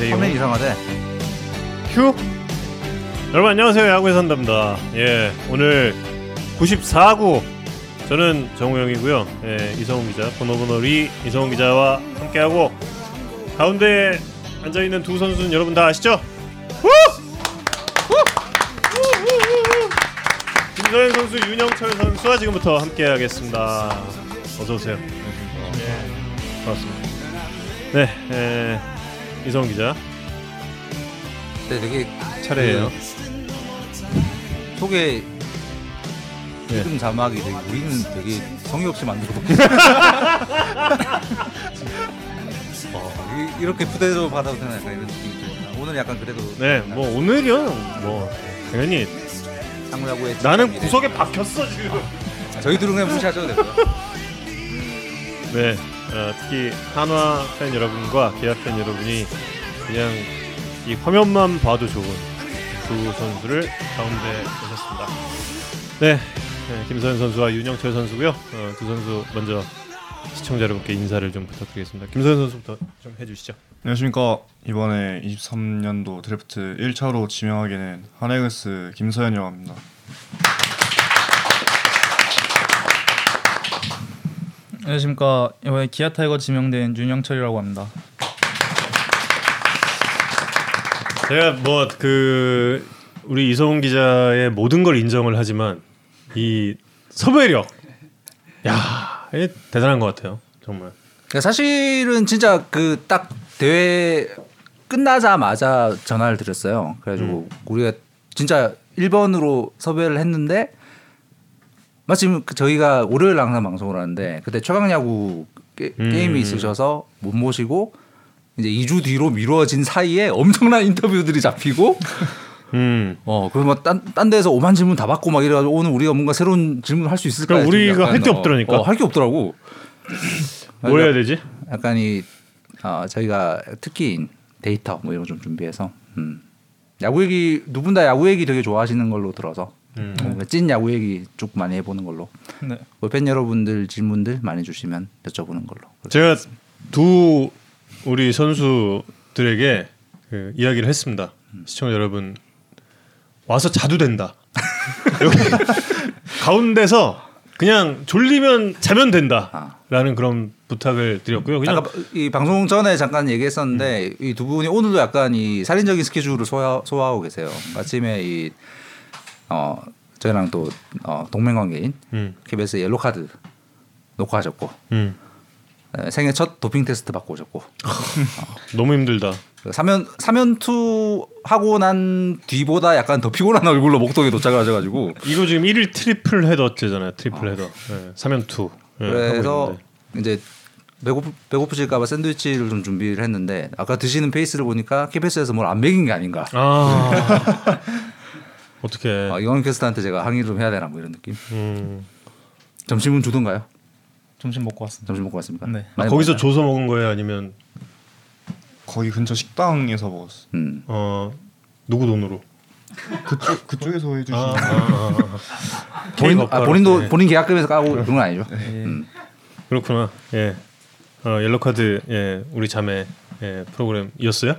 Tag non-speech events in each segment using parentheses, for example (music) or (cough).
안돼요. 화면 이상하대. 휴. 여러분 안녕하세요. 야구의 산답니다. 예, 오늘 94구 저는 정우영이고요. 예, 이성훈 기자, 번호번호리 이성훈 기자와 함께하고 가운데 앉아 있는 두 선수는 여러분 다 아시죠? 후! 후! 김서현 선수, 윤영철 선수와 지금부터 함께하겠습니다. 어서 오세요. 예, 반갑습니다. 네, 에, 이성훈 기자 네, 되게 차례예요. 소개 예. 이름 자막이 되게 우리는 되게 성의 없이 만들고 (laughs) 어, 이- 이렇게 부대로 받아도 되나 약간 이런 느낌이 들어요. 오늘 약간 그래도 네, 뭐 오늘이요, 뭐 당연히 상무야구의 나는 구석에 박혔어 지금. 저희들은 그냥 무시하셔도 되고요. 네, 어, 특히 한화 팬 여러분과 기아 팬 여러분이 그냥 이 화면만 봐도 좋은 두 선수를 가운데 모셨습니다. 네, 네, 김서현 선수와 윤영철 선수고요. 어, 두 선수 먼저 시청자 여러분께 인사를 좀 부탁드리겠습니다. 김서현 선수부터 좀 해주시죠. 안녕하십니까 이번에 23년도 드래프트 1차로 지명하게 된 한해그스 김서현이라고 합니다. 안녕하십니까 이번에 기아 타이거 지명된 윤영철이라고 합니다. 제가 뭐 그 우리 이성훈 기자의 모든 걸 인정을 하지만 이 섭외력, 야, 대단한 것 같아요. 정말. 그러니까 사실은 진짜 그 딱 대회 끝나자마자 전화를 드렸어요. 그래가지고 우리가 진짜 1번으로 섭외를 했는데 마침 그 저희가 월요일 날 항상 방송을 하는데 그때 최강야구 게, 음. 임이 있으셔서 못 모시고 이제 2주 뒤로 미뤄진 사이에 엄청난 인터뷰들이 잡히고 (laughs) 음. 어 그리고 뭐딴 딴 데서 오만 질문 다 받고 막 이래가지고 오늘 우리가 뭔가 새로운 질문 할 수 있을까? 그러니까 우리가 할 게 없더라니까. 어, 할게 없더라고. 뭘 해야 되지? 약간 이 어, 저희가 특기인 데이터 뭐 이런 거 좀 준비해서 음. 야구 얘기 두분다 야구 얘기 되게 좋아하시는 걸로 들어서 음. 뭔가 찐 야구 얘기 쭉 많이 해보는 걸로 네. 뭐팬 여러분들 질문들 많이 주시면 여쭤보는 걸로 제가 두 우리 선수들에게 그 이야기를 했습니다. 시청자 여러분 와서 자도 된다. (laughs) 여기 가운데서 그냥 졸리면 자면 된다라는 그런 부탁을 드렸고요. 그냥 아까 이 방송 전에 잠깐 얘기했었는데 이두 분이 오늘도 약간 이 살인적인 스케줄을 소화, 소화하고 계세요. 아침에 이 어, 저희랑 또 어, 동맹 관계인 음, KBS 옐로 카드 녹화하셨고 음, 네, 생애 첫 도핑 테스트 받고 오셨고 (laughs) 너무 힘들다. 사면 사면투 하고 난 뒤보다 약간 더 피곤한 얼굴로 목동에 도착을 하셔가지고 이거 지금 1일 triple header째잖아요. triple header. 네, 3연투. 네, 그래서. 이제 배고프 배고프실까봐 샌드위치를 좀 준비를 했는데 아까 드시는 페이스를 보니까 KBS에서 뭘 안 먹인 게 아닌가. 아 (laughs) 어떻게? 아, 이광현 캐스터한테 제가 항의를 좀 해야 되나 뭐 이런 느낌. 음. 점심은 주던가요? 점심 먹고 왔습니다. 점심 먹고 왔습니까? 네. 아, 거기서 먹었나요? 줘서 먹은 거예요? 아니면 거기 근처 식당에서 먹었어. 음. 어 누구 돈으로? 그쪽 그쪽에서 해주신. 아, 아, 아, 아. (laughs) 본인, 아. 본인도 예. 본인 계약금에서 까고 그런 건 아니죠. 예. 음. 그렇구나. 예. 어, 옐로 카드 예 우리 자매 예 프로그램이었어요?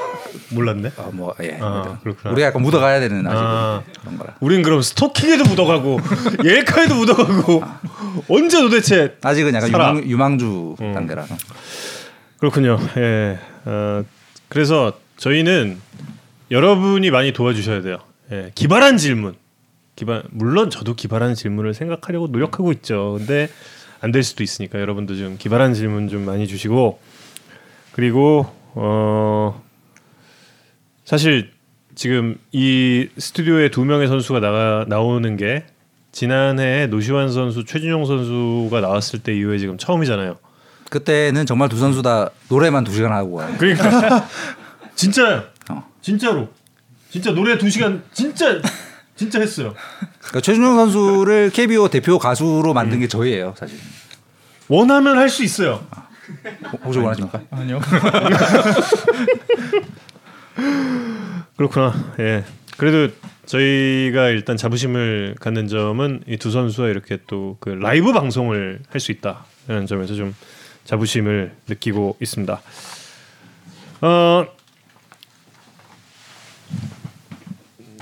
(laughs) 몰랐네. 아, 뭐 예. 아, 그렇구나. 우리가 약간 묻어가야 되는 아직 아. 그런 거라. 우린 그럼 스토킹에도 묻어가고 (laughs) 옐카에도 묻어가고 언제 도대체 아직은 약간 살아. 유망, 유망 주 음. 단계라서. 그렇군요. 예. 어, 그래서 저희는 여러분이 많이 도와주셔야 돼요. 예. 기발한 질문. 기발 물론 저도 기발한 질문을 생각하려고 노력하고 있죠. 근데 안 될 수도 있으니까 여러분도 좀 기발한 질문 좀 많이 주시고 그리고 어 사실 지금 이 스튜디오에 두 명의 선수가 나가 나오는 게 지난해 노시환 선수, 최준용 선수가 나왔을 때 이후에 지금 처음이잖아요. 그때는 정말 두 선수 다 노래만 두 시간 하고 와요. 그러니까 (laughs) 진짜 어. 진짜로 진짜 노래 두 시간 진짜 진짜 했어요. 그러니까 최준용 선수를 KBO 대표 가수로 만든 게 저희예요, 사실. 원하면 할 수 있어요. 보조 원하십니까? 아니요. (laughs) 그렇구나. 예. 그래도 저희가 일단 자부심을 갖는 점은 이 두 선수와 이렇게 또 그 라이브 방송을 할 수 있다라는 점에서 좀 자부심을 느끼고 있습니다. 어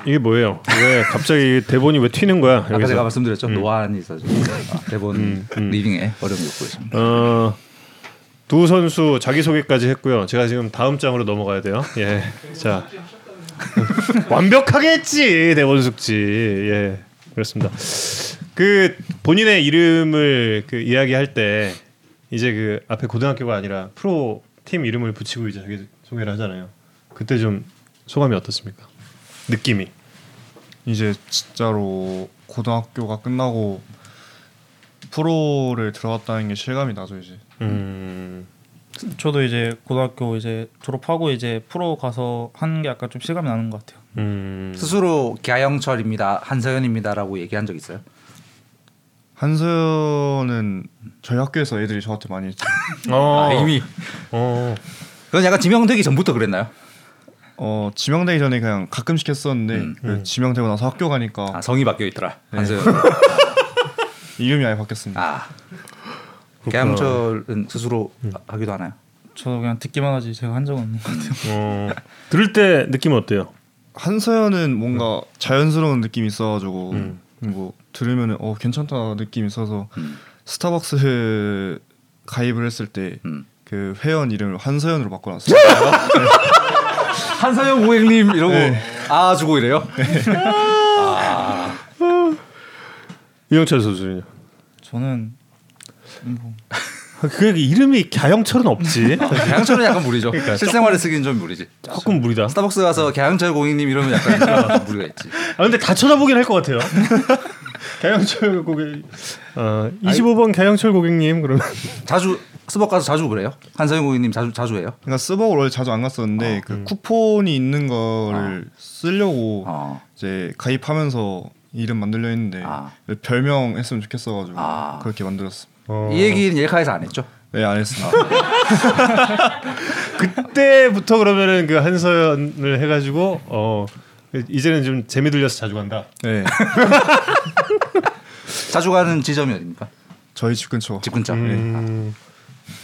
이게 뭐예요? 왜 갑자기 (laughs) 대본이 왜 튀는 거야? 여기서. 아까 제가 말씀드렸죠. 음. 노안이 있어서 아, 대본 음, 음. 리빙에 어려움이 있고 있습니다. 어 두 선수 자기 소개까지 했고요. 제가 지금 다음 장으로 넘어가야 돼요. 예, 자 완벽하게 했지 대본 숙지. 예, 그렇습니다. 그 본인의 이름을 그 이야기할 때 이제 그 앞에 고등학교가 아니라 프로 팀 이름을 붙이고 이제 자기 소개를 하잖아요. 그때 좀 소감이 어떻습니까? 느낌이. 이제 진짜로 고등학교가 끝나고 프로를 들어갔다는 게 실감이 나죠 이제. 음, 저도 이제 고등학교 이제 졸업하고 이제 프로 가서 한 게 약간 좀 실감이 나는 것 같아요. 음, 스스로 갸영철입니다, 한서연입니다라고 얘기한 적 있어요? 한서연은 저희 학교에서 애들이 저한테 많이 했죠. 어, 아, 이미 어, 그건 약간 지명되기 전부터 그랬나요? 어 지명되기 전에 그냥 가끔씩 했었는데 음, 그 지명되고 나서 학교 가니까 아, 성이 바뀌어 있더라. 네. 한서연. (laughs) 이름이 아예 바뀌었습니다. 아, 갸영철은 스스로 하- 하기도 하나요? 저도 그냥 듣기만 하지 제가 한 적은 없는 것 같아요. 어, 들을 때 느낌 어때요? 한서연은 뭔가 자연스러운 느낌이 있어가지고 음. 뭐 들으면은 어 괜찮다 느낌이 있어서 음. 스타벅스 가입을 했을 때그 음. 회원 이름을 한서연으로 바꿔놨어요. (laughs) 한서연 고객님 이러고 네. 아 주고 이래요? 이영철 선수는요? 저는 뭐그 이름이 갸영철은 없지. (laughs) 갸영철은 약간 무리죠. 그러니까 실생활에 쓰기는 좀 무리지. 조금 무리다. 스타벅스 가서 갸영철 고객님 이러면 약간 (laughs) 무리가 있지. 아 근데 다 쳐다보긴 할 것 같아요. (laughs) 갸영철 고객, 어, 25번 갸영철 고객님 그러면 자주 스벅 가서 자주 그래요? 한서연 고객님 자주 자주 해요? 그러니까 스벅을 원래 자주 안 갔었는데 어. 그 쿠폰이 있는 거를 쓰려고 어. 이제 가입하면서 이름 만들려 했는데 아. 별명 했으면 좋겠어가지고 아. 그렇게 만들었습니다. 어, 이 얘기는 옐카에서 안 했죠? 네 안 했습니다. (laughs) 그때부터 그러면은 그 한서연을 해가지고 어 이제는 좀 재미 들려서 자주 간다. 네 (laughs) 자주 가는 지점이 어딥니까? 저희 집 근처 집 근처. 음,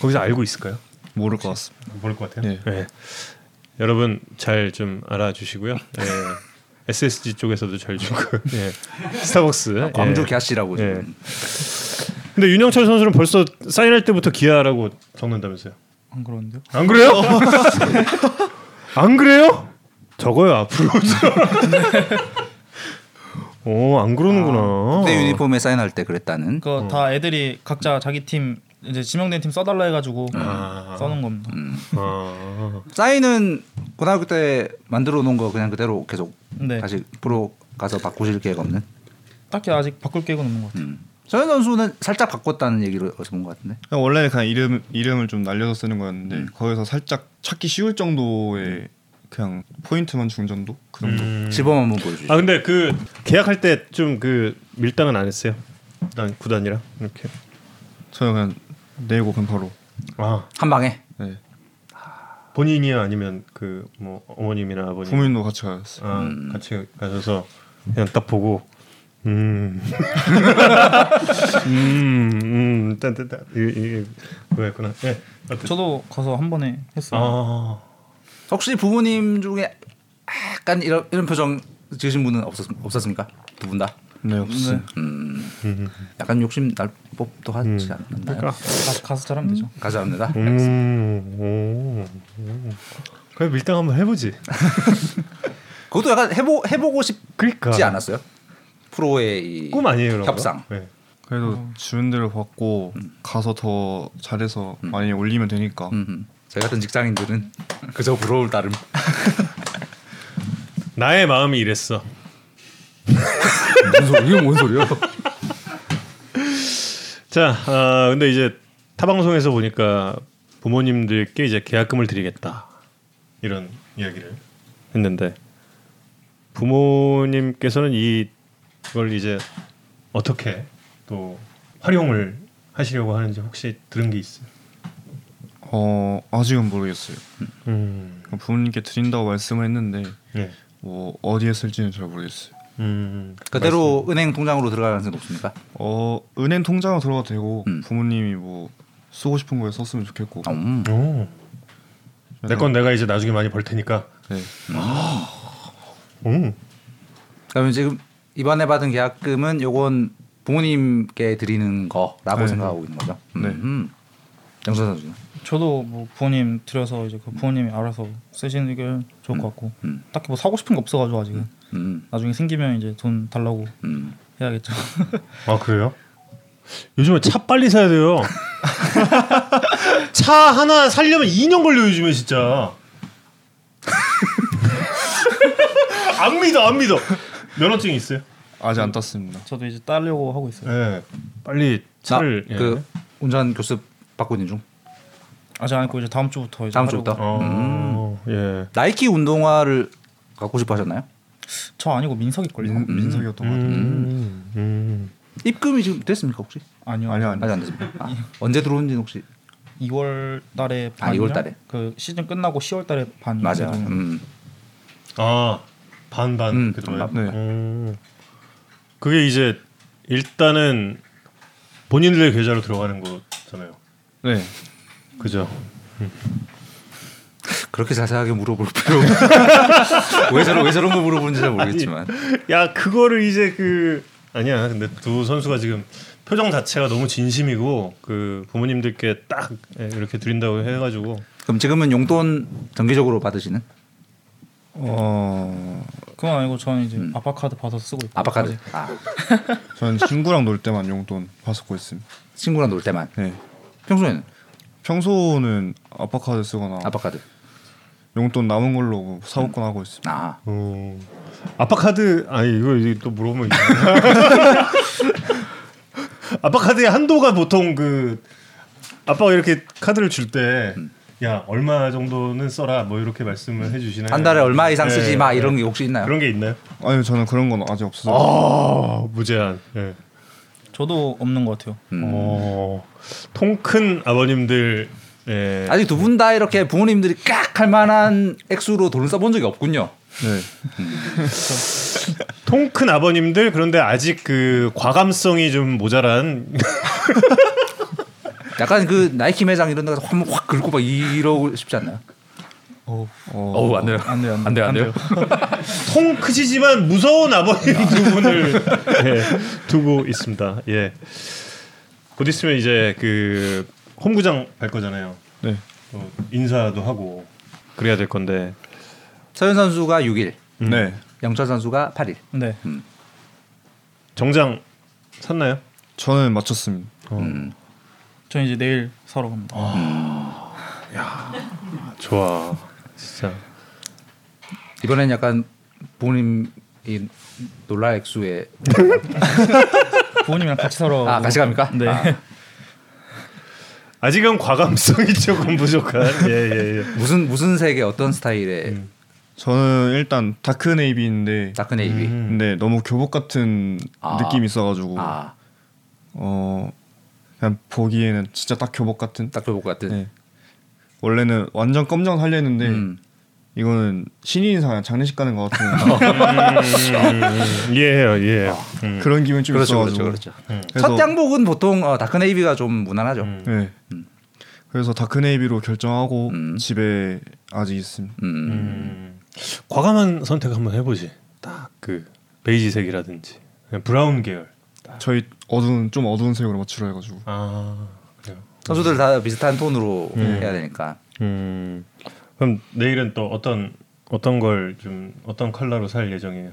거기서 알고 있을까요? 모를 것 같습니다. 모를 것 같아요. 네. 네. 여러분 잘 좀 알아주시고요. 네. (laughs) SSG 쪽에서도 잘 주고 예. 스타벅스 광주 예. 갸씨라고 예. 근데 윤영철 선수는 벌써 사인할 때부터 기아라고 적는다면서요? 안 그러는데요? 안 그래요? (laughs) 안 그래요? 적어요 앞으로. (laughs) 어, 안 그러는구나. 그때 유니폼에 사인할 때 그랬다는. 그거 다 애들이 각자 자기 팀 이제 지명된 팀 써달라 해가지고 아. 써놓은 겁니다. 아. 사인은 고등학교 때 만들어 놓은 거 그냥 그대로 계속 네. 다시 프로 가서 바꾸실 계획 없는. 딱히 아직 바꿀 계획은 없는 것 같아요. 음. 서현 선수는 살짝 바꿨다는 얘기를 어디서 본 것 같은데. 그냥 원래는 그냥 이름 이름을 좀 날려서 쓰는 거였는데 음. 거기서 살짝 찾기 쉬울 정도의 그냥 포인트만 준 정도 그 정도. 음. 시범 한번 보여주시죠. 아 근데 그 계약할 때 좀 그 밀당은 안 했어요. 난 구단이랑 이렇게. 저는 그냥 내고 그냥 바로. 아한 방에. 네. 본인이요 아니면 그 뭐 어머님이나 아버님. 부모님도 같이 가셨어요. 아, 음. 같이 가셔서 그냥 딱 보고 음. 음, 음, 딴딴딴 이, 이 그거였구나. 예. 어때? 저도 가서 한 번에 했어요. 아, 혹시 부모님 중에 약간 이런 이런 표정 지으신 분은 없었 없었습니까? 두 분 다. 네 없어요. 음. 음, 약간 욕심 날 법도 하지 음. 않나요? 그러니까, 가서, 가서 잘하면 되죠. 음, 오, 오. 그래 밀당 한번 해보지. 그것도 약간 해보 해보고 싶지 그러니까 않았어요? 프로의 이꿈 아니에요? 협상. 네. 그래도 주는 대로 받고 가서 더 잘해서 많이 올리면 되니까. 음. 저희 같은 직장인들은 (laughs) 그저 부러울 따름. (laughs) 나의 마음이 이랬어. 뭔 소리? 이건 뭔 소리요? (laughs) 자, 아, 근데 이제 타 방송에서 보니까 부모님들께 이제 계약금을 드리겠다 이런 이야기를 했는데 부모님께서는 이 걸 이제 어떻게 또 활용을 하시려고 하는지 혹시 들은 게 있어요? 어 아직은 모르겠어요. 음, 부모님께 드린다고 말씀을 했는데 네. 뭐 어디에 쓸지는 잘 모르겠어요. 음, 그대로 은행 통장으로 들어갈 가능성이 높습니까? 어 은행 통장으로 들어가도 되고 음. 부모님이 뭐 쓰고 싶은 거에 썼으면 좋겠고. 음. 오. 내건 내가 이제 나중에 많이 벌 테니까. 네. 음. 그러면 지금 이번에 받은 계약금은 요건 부모님께 드리는 거라고 네. 생각하고 있는 거죠. 음. 네. 음. 영선 선수는. 저도 뭐 부모님 드려서 이제 그 부모님이 알아서 쓰시는 게 좋을 것 같고 음. 딱히 뭐 사고 싶은 게 없어가지고 아직은 음. 나중에 생기면 이제 돈 달라고 음. 해야겠죠. 아 그래요? 요즘에 차 빨리 사야 돼요. 차 하나 살려면 2년 걸려 요 요즘에 진짜. (laughs) 안 믿어 안 믿어. 면허증 있어요? 아직 안 땄습니다. 저도 이제 따려고 하고 있어요. 네. 빨리 차를 나, 예. 그 운전 교습 받고 있는 중. 아직 안 했고 이제 다음 주부터 이제 다음 하려고. 주부터? 어, 예. 나이키 운동화를 갖고 싶어 하셨나요? 저 아니고 민석이 걸요. 민, 민석이었던 것 같아요. 음, 음. 입금이 지금 됐습니까 혹시? 아니요. 아니요, 아니요. 아직 안 됐습니다. 아, 언제 들어온지는 혹시 2월 달에 아, 반이요? 2월 달에. 그 시즌 끝나고 10월 달에 반 맞아요. 정도. 음. 아 반반 음, 그동안. 네. 음. 그게 이제 일단은 본인들의 계좌로 들어가는 거잖아요. 네. 그죠? 그렇게 자세하게 물어볼 필요 (laughs) 왜 저런 왜 저런 거 물어보는지 잘 모르겠지만 야 그거를 이제 그 아니야. 근데 두 선수가 지금 표정 자체가 너무 진심이고 그 부모님들께 딱 예, 이렇게 드린다고 해가지고 그럼 지금은 용돈 정기적으로 받으시는 어, 그건 아니고 저는 이제 아빠 카드 받아서 쓰고 있고. 아빠 카드? 아, (laughs) 저는 친구랑 놀 때만 용돈 받고 있습니다. 친구랑 놀 때만? 네. 평소에는? 평소는 아빠 카드 쓰거나 아빠 카드. 용돈 남은 걸로 뭐 사고권 하고 있습니다. 아. 어, 아빠 카드? 아니 이거 이제 또 물어보면. (laughs) 아빠 카드의 한도가 보통 그 아빠가 이렇게 카드를 줄때 야 얼마 정도는 써라 뭐 이렇게 말씀을 해주시나요? 한 달에 얼마 이상 네, 쓰지 마 네. 이런 게 혹시 있나요? 그런 게 있나요? 아니 저는 그런 건 아직 없어서 아 무제한. 예. 저도 없는 것 같아요. 음. 어, 통큰 아버님들 예. 아직 두 분 다 이렇게 부모님들이 깍 할 만한 액수로 돈을 써본 적이 없군요. 네. 통큰 아버님들 그런데 아직 그 과감성이 좀 모자란 (laughs) 약간 그 나이키 매장 이런 데 가서 한번 확 긁고 막 이러고 싶지 않나요? 어, 어우 안 돼요. 안 돼요. 안 돼요, 안 돼요. 통 크시지만 무서운 아버님 두 분을 (laughs) 예, 두고 있습니다. 예. 곧 있으면 이제 그 홈구장 갈 거잖아요. 네. 또 인사도 하고 그래야 될 건데 서현 선수가 6일, 음. 네. 영철 선수가 8일. 네. 정장 샀나요? 저는 맞췄습니다. 어. 음. 저는 이제 내일 사러 갑니다. 좋아. 진짜. 이번엔 약간 부모님 이 놀랄 액수에 (laughs) 부모님이랑 같이 사러. 아 같이 갑니까? 네. 아, 아직은 과감성이 조금 부족한. 예 예 예. 무슨 무슨 색의 어떤 스타일의 음. 저는 일단 dark navy인데 dark navy. 음. 근데 너무 교복 같은 아. 느낌이 있어가지고 아, 어 그냥 보기에는 진짜 딱 교복 같은. 딱 교복 같은. 네. 원래는 완전 검정 살려 했는데 음. 이거는 신인상 그냥 장례식 가는 것 같은 (laughs) 음, 이해해요 이해해요. 음. 그런 기분이 좀 그렇죠, 있어가지고. 그렇죠, 그렇죠. 음. 그래서- 첫 양복은 보통 어, dark navy가 좀 무난하죠. 음. 네. 그래서 dark navy로 결정하고 음. 집에 아직 있습니다. 음. 음. 과감한 선택 한번 해보지. 딱 그 베이지색이라든지 그냥 브라운 계열. 저희 어두운 좀 어두운 색으로 맞추려 해가지고 아 그래요. 선수들 다 비슷한 톤으로 음. 해야 되니까. 음. 그럼 내일은 또 어떤 어떤 걸 좀 어떤 컬러로 살 예정이에요?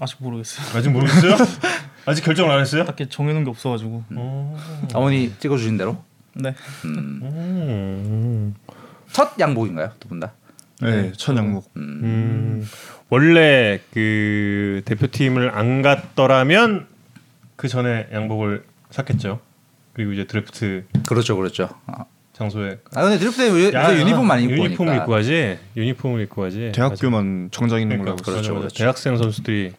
아직 모르겠어요. 아직 모르겠어요? (laughs) 아직 결정을 안 했어요? 딱히 정해놓은 게 없어가지고. 어. 어머니 찍어주신 대로. 네. 음. 음. 첫 양복인가요, 두 분 다? 네, 첫 양복. 음. 음. 원래 그 대표팀을 안 갔더라면 그 전에 양복을 샀겠죠. 그리고 이제 드래프트 그렇죠, 그렇죠. 아, 장소에 아, 근데 드래프트에 왜 야, 요새 유니폼 많이 입고 유니폼. 입고 가지. 유니폼을 입고 가지. 대학교만 정장 걸로 그러니까 있어요. 그렇죠. 그렇죠. 대학생 선수들이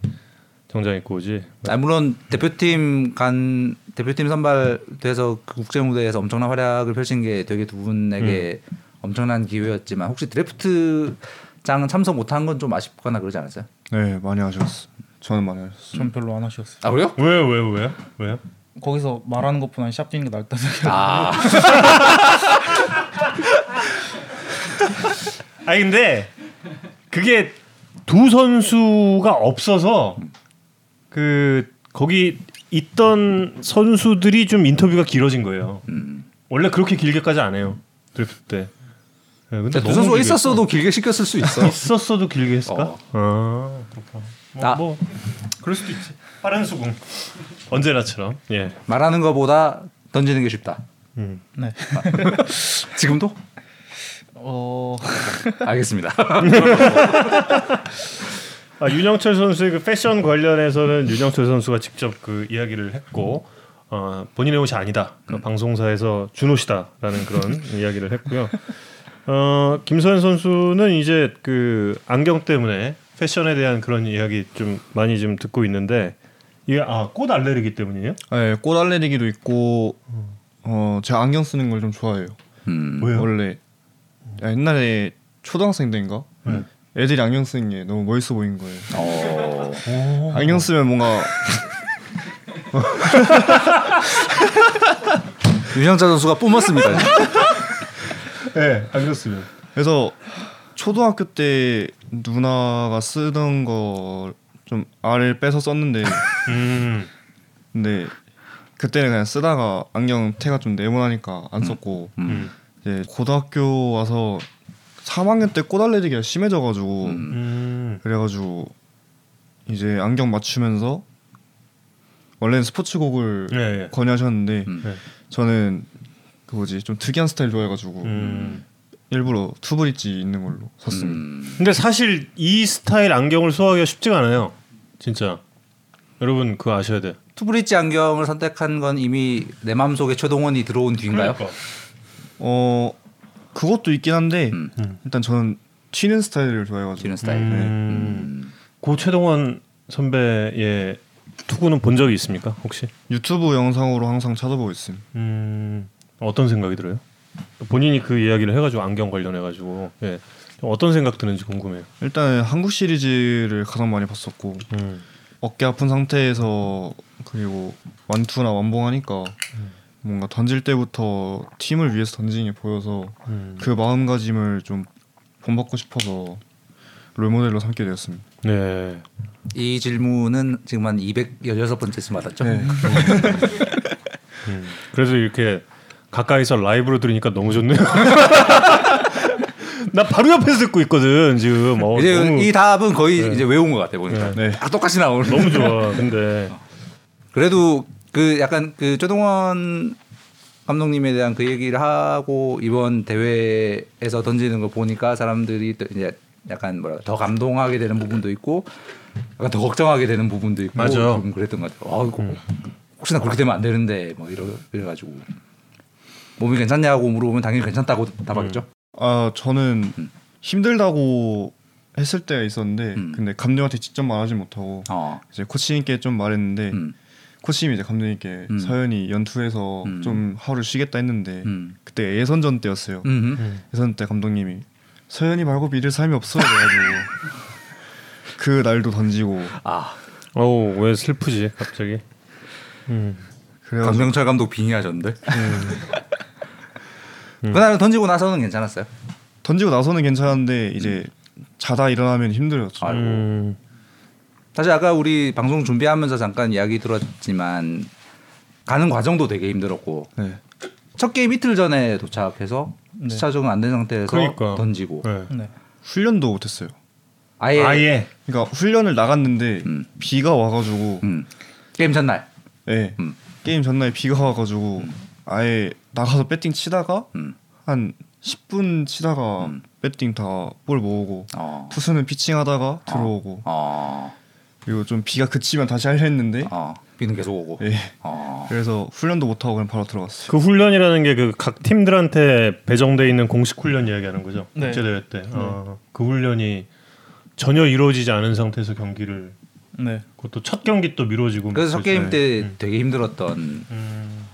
정장 입고 오지. 아, 물론 대표팀 간 대표팀 선발돼서 그 국제 무대에서 엄청난 활약을 펼친 게 되게 두 분에게 음. 엄청난 기회였지만 혹시 드래프트 장 참석 못한 건 좀 아쉽거나 그러지 않았어요? 네, 많이 하셨어. 저는 많이 하셨어. 전 별로 안 하셨어요. 아 그래요? 왜요, 왜요, 왜요, 왜요? 거기서 말하는 것보다 샵 뛰는 게 낫다 생각. 아 (laughs) 아니 근데 그게 두 선수가 없어서 그 거기 있던 선수들이 좀 인터뷰가 길어진 거예요. 음. 원래 그렇게 길게까지 안 해요. 드래프트 때. 네, 근데 두 선수가 길게 있었어도 길게 시켰을 수 있어. 있었어도 길게 했을까? 어. 아 그렇구나. 뭐, 나- 뭐 그럴 수도 있지. 빠른 수긍 언제나처럼. 예. 말하는 것보다 던지는 게 쉽다. 음. 네. (laughs) 지금도? 어 알겠습니다. (laughs) 아, 윤영철 선수의 그 패션 관련해서는 윤영철 선수가 직접 그 이야기를 했고 어, 본인의 옷이 아니다. 그 방송사에서 준 옷이다라는 그런 (laughs) 이야기를 했고요. 어, 김서현 선수는 이제 그 안경 때문에 패션에 대한 그런 이야기 좀 많이 좀 듣고 있는데 이게 아, 꽃 알레르기 때문이에요? 네, 꽃 알레르기도 있고 어 제가 안경 쓰는 걸 좀 좋아해요. 음. 왜요? 원래 옛날에 초등학생 때인가 네. 애들이 안경 쓰는 게 너무 멋있어 보인 거예요. 어. 안경 쓰면 뭔가 (laughs) 유영자 선수가 뿜었습니다. 네, 안경 쓰면. 그래서 초등학교 때 누나가 쓰던 거 좀 알을 빼서 썼는데 (laughs) 음. 근데 그때는 그냥 쓰다가 안경 태가 좀 네모나니까 안 썼고 음. 이제 고등학교 와서 3학년 때꽃 알레르기가 심해져가지고 음. 음. 그래가지고 이제 안경 맞추면서 원래는 스포츠곡을 예, 예. 권유하셨는데 음. 네. 저는 그 뭐지 좀 특이한 스타일 좋아해가지고 음. 일부러 투브릿지 있는 걸로 샀습니다. 음. 근데 사실 이 스타일 안경을 소화하기가 쉽지가 않아요. 진짜. 여러분 그거 아셔야 돼. 투브릿지 안경을 선택한 건 이미 내 마음속에 최동원이 들어온 뒤인가요? 그러니까. 어 그것도 있긴 한데 음. 일단 저는 튀는 스타일을 좋아해가지고 지는 스타일. 음. 음. 고 최동원 선배의 투구는 본 적이 있습니까? 혹시? 유튜브 영상으로 항상 찾아보고 있습니다. 음, 어떤 생각이 들어요? 본인이 그 이야기를 해가지고 안경 관련해가지고 예. 좀 어떤 생각 드는지 궁금해요. 일단 한국 시리즈를 가장 많이 봤었고 음. 어깨 아픈 상태에서 그리고 완투나 완봉하니까 뭔가 던질 때부터 팀을 위해서 던지는 게 보여서 음. 그 마음가짐을 좀 본받고 싶어서 롤모델로 삼게 되었습니다. 네. 이 질문은 지금 한 216번째쯤 받았죠. 네. 음. 그래서 이렇게 가까이서 라이브로 들으니까 너무 좋네요. (laughs) 나 바로 옆에서 듣고 있거든 지금. 어, 이제 너무, 이 답은 거의 네. 이제 외운 것 같아 보니까 네. 딱 똑같이 나오는. 너무 좋아. (laughs) 근데 그래도 그 약간 그 최동원 감독님에 대한 그 얘기를 하고 이번 대회에서 던지는 걸 보니까 사람들이 또 이제 약간 뭐라 더 감동하게 되는 부분도 있고 약간 더 걱정하게 되는 부분도 있고 맞아. 좀 그랬던 것 같아요. 아, 이거 혹시나 그렇게 되면 안 되는데 뭐 이러 이래가지고 몸이 괜찮냐고 물어보면 당연히 괜찮다고 답하겠죠. 아 저는 음. 힘들다고 했을 때가 있었는데 음. 근데 감독한테 직접 말하지 못하고 어. 이제 코치님께 좀 말했는데 음. 코치님이 이제 감독님께 음. 서현이 연투해서 음. 좀 하루 쉬겠다 했는데 음. 그때 예선전 때였어요. 음. 예선 때 감독님이 서현이 말고 믿을 사람이 없어 그래가지고 (laughs) 그 날도 던지고 아 어우 왜 슬프지 갑자기. 음. 강병철 감독 빙의하셨는데. 그날 던지고 나서는 괜찮았어요. 던지고 나서는 괜찮았는데 이제 자다 일어나면 힘들었죠. 아이고. 음. 사실 아까 우리 방송 준비하면서 잠깐 이야기 들었지만 가는 과정도 되게 힘들었고 네. 첫 게임 이틀 전에 도착해서 네. 시차 적응 안된 상태에서 그러니까. 던지고 네. 네. 훈련도 못했어요. 아예, 아예. 그러니까 훈련을 나갔는데 음. 비가 와가지고 음. 게임 전날 네. 음. 게임 전날 비가 와가지고 아예 나가서 배팅 치다가 음. 한 10분 치다가 음. 배팅 다 볼 모으고 어. 투수는 피칭하다가 들어오고 어. 그리고 좀 비가 그치면 다시 하려 했는데 어. 비는 계속 오고. 예. 어. 그래서 훈련도 못 하고 그냥 바로 들어갔어요. 그 훈련이라는 게 그 각 팀들한테 배정돼 있는 공식 훈련 이야기하는 거죠. 네. 국제 대회 때. 어, 그 훈련이 전혀 이루어지지 않은 상태에서 경기를 네. 그것도 첫 경기 또 미뤄지고 그래서 첫. 게임 때 음. 되게 힘들었던 음.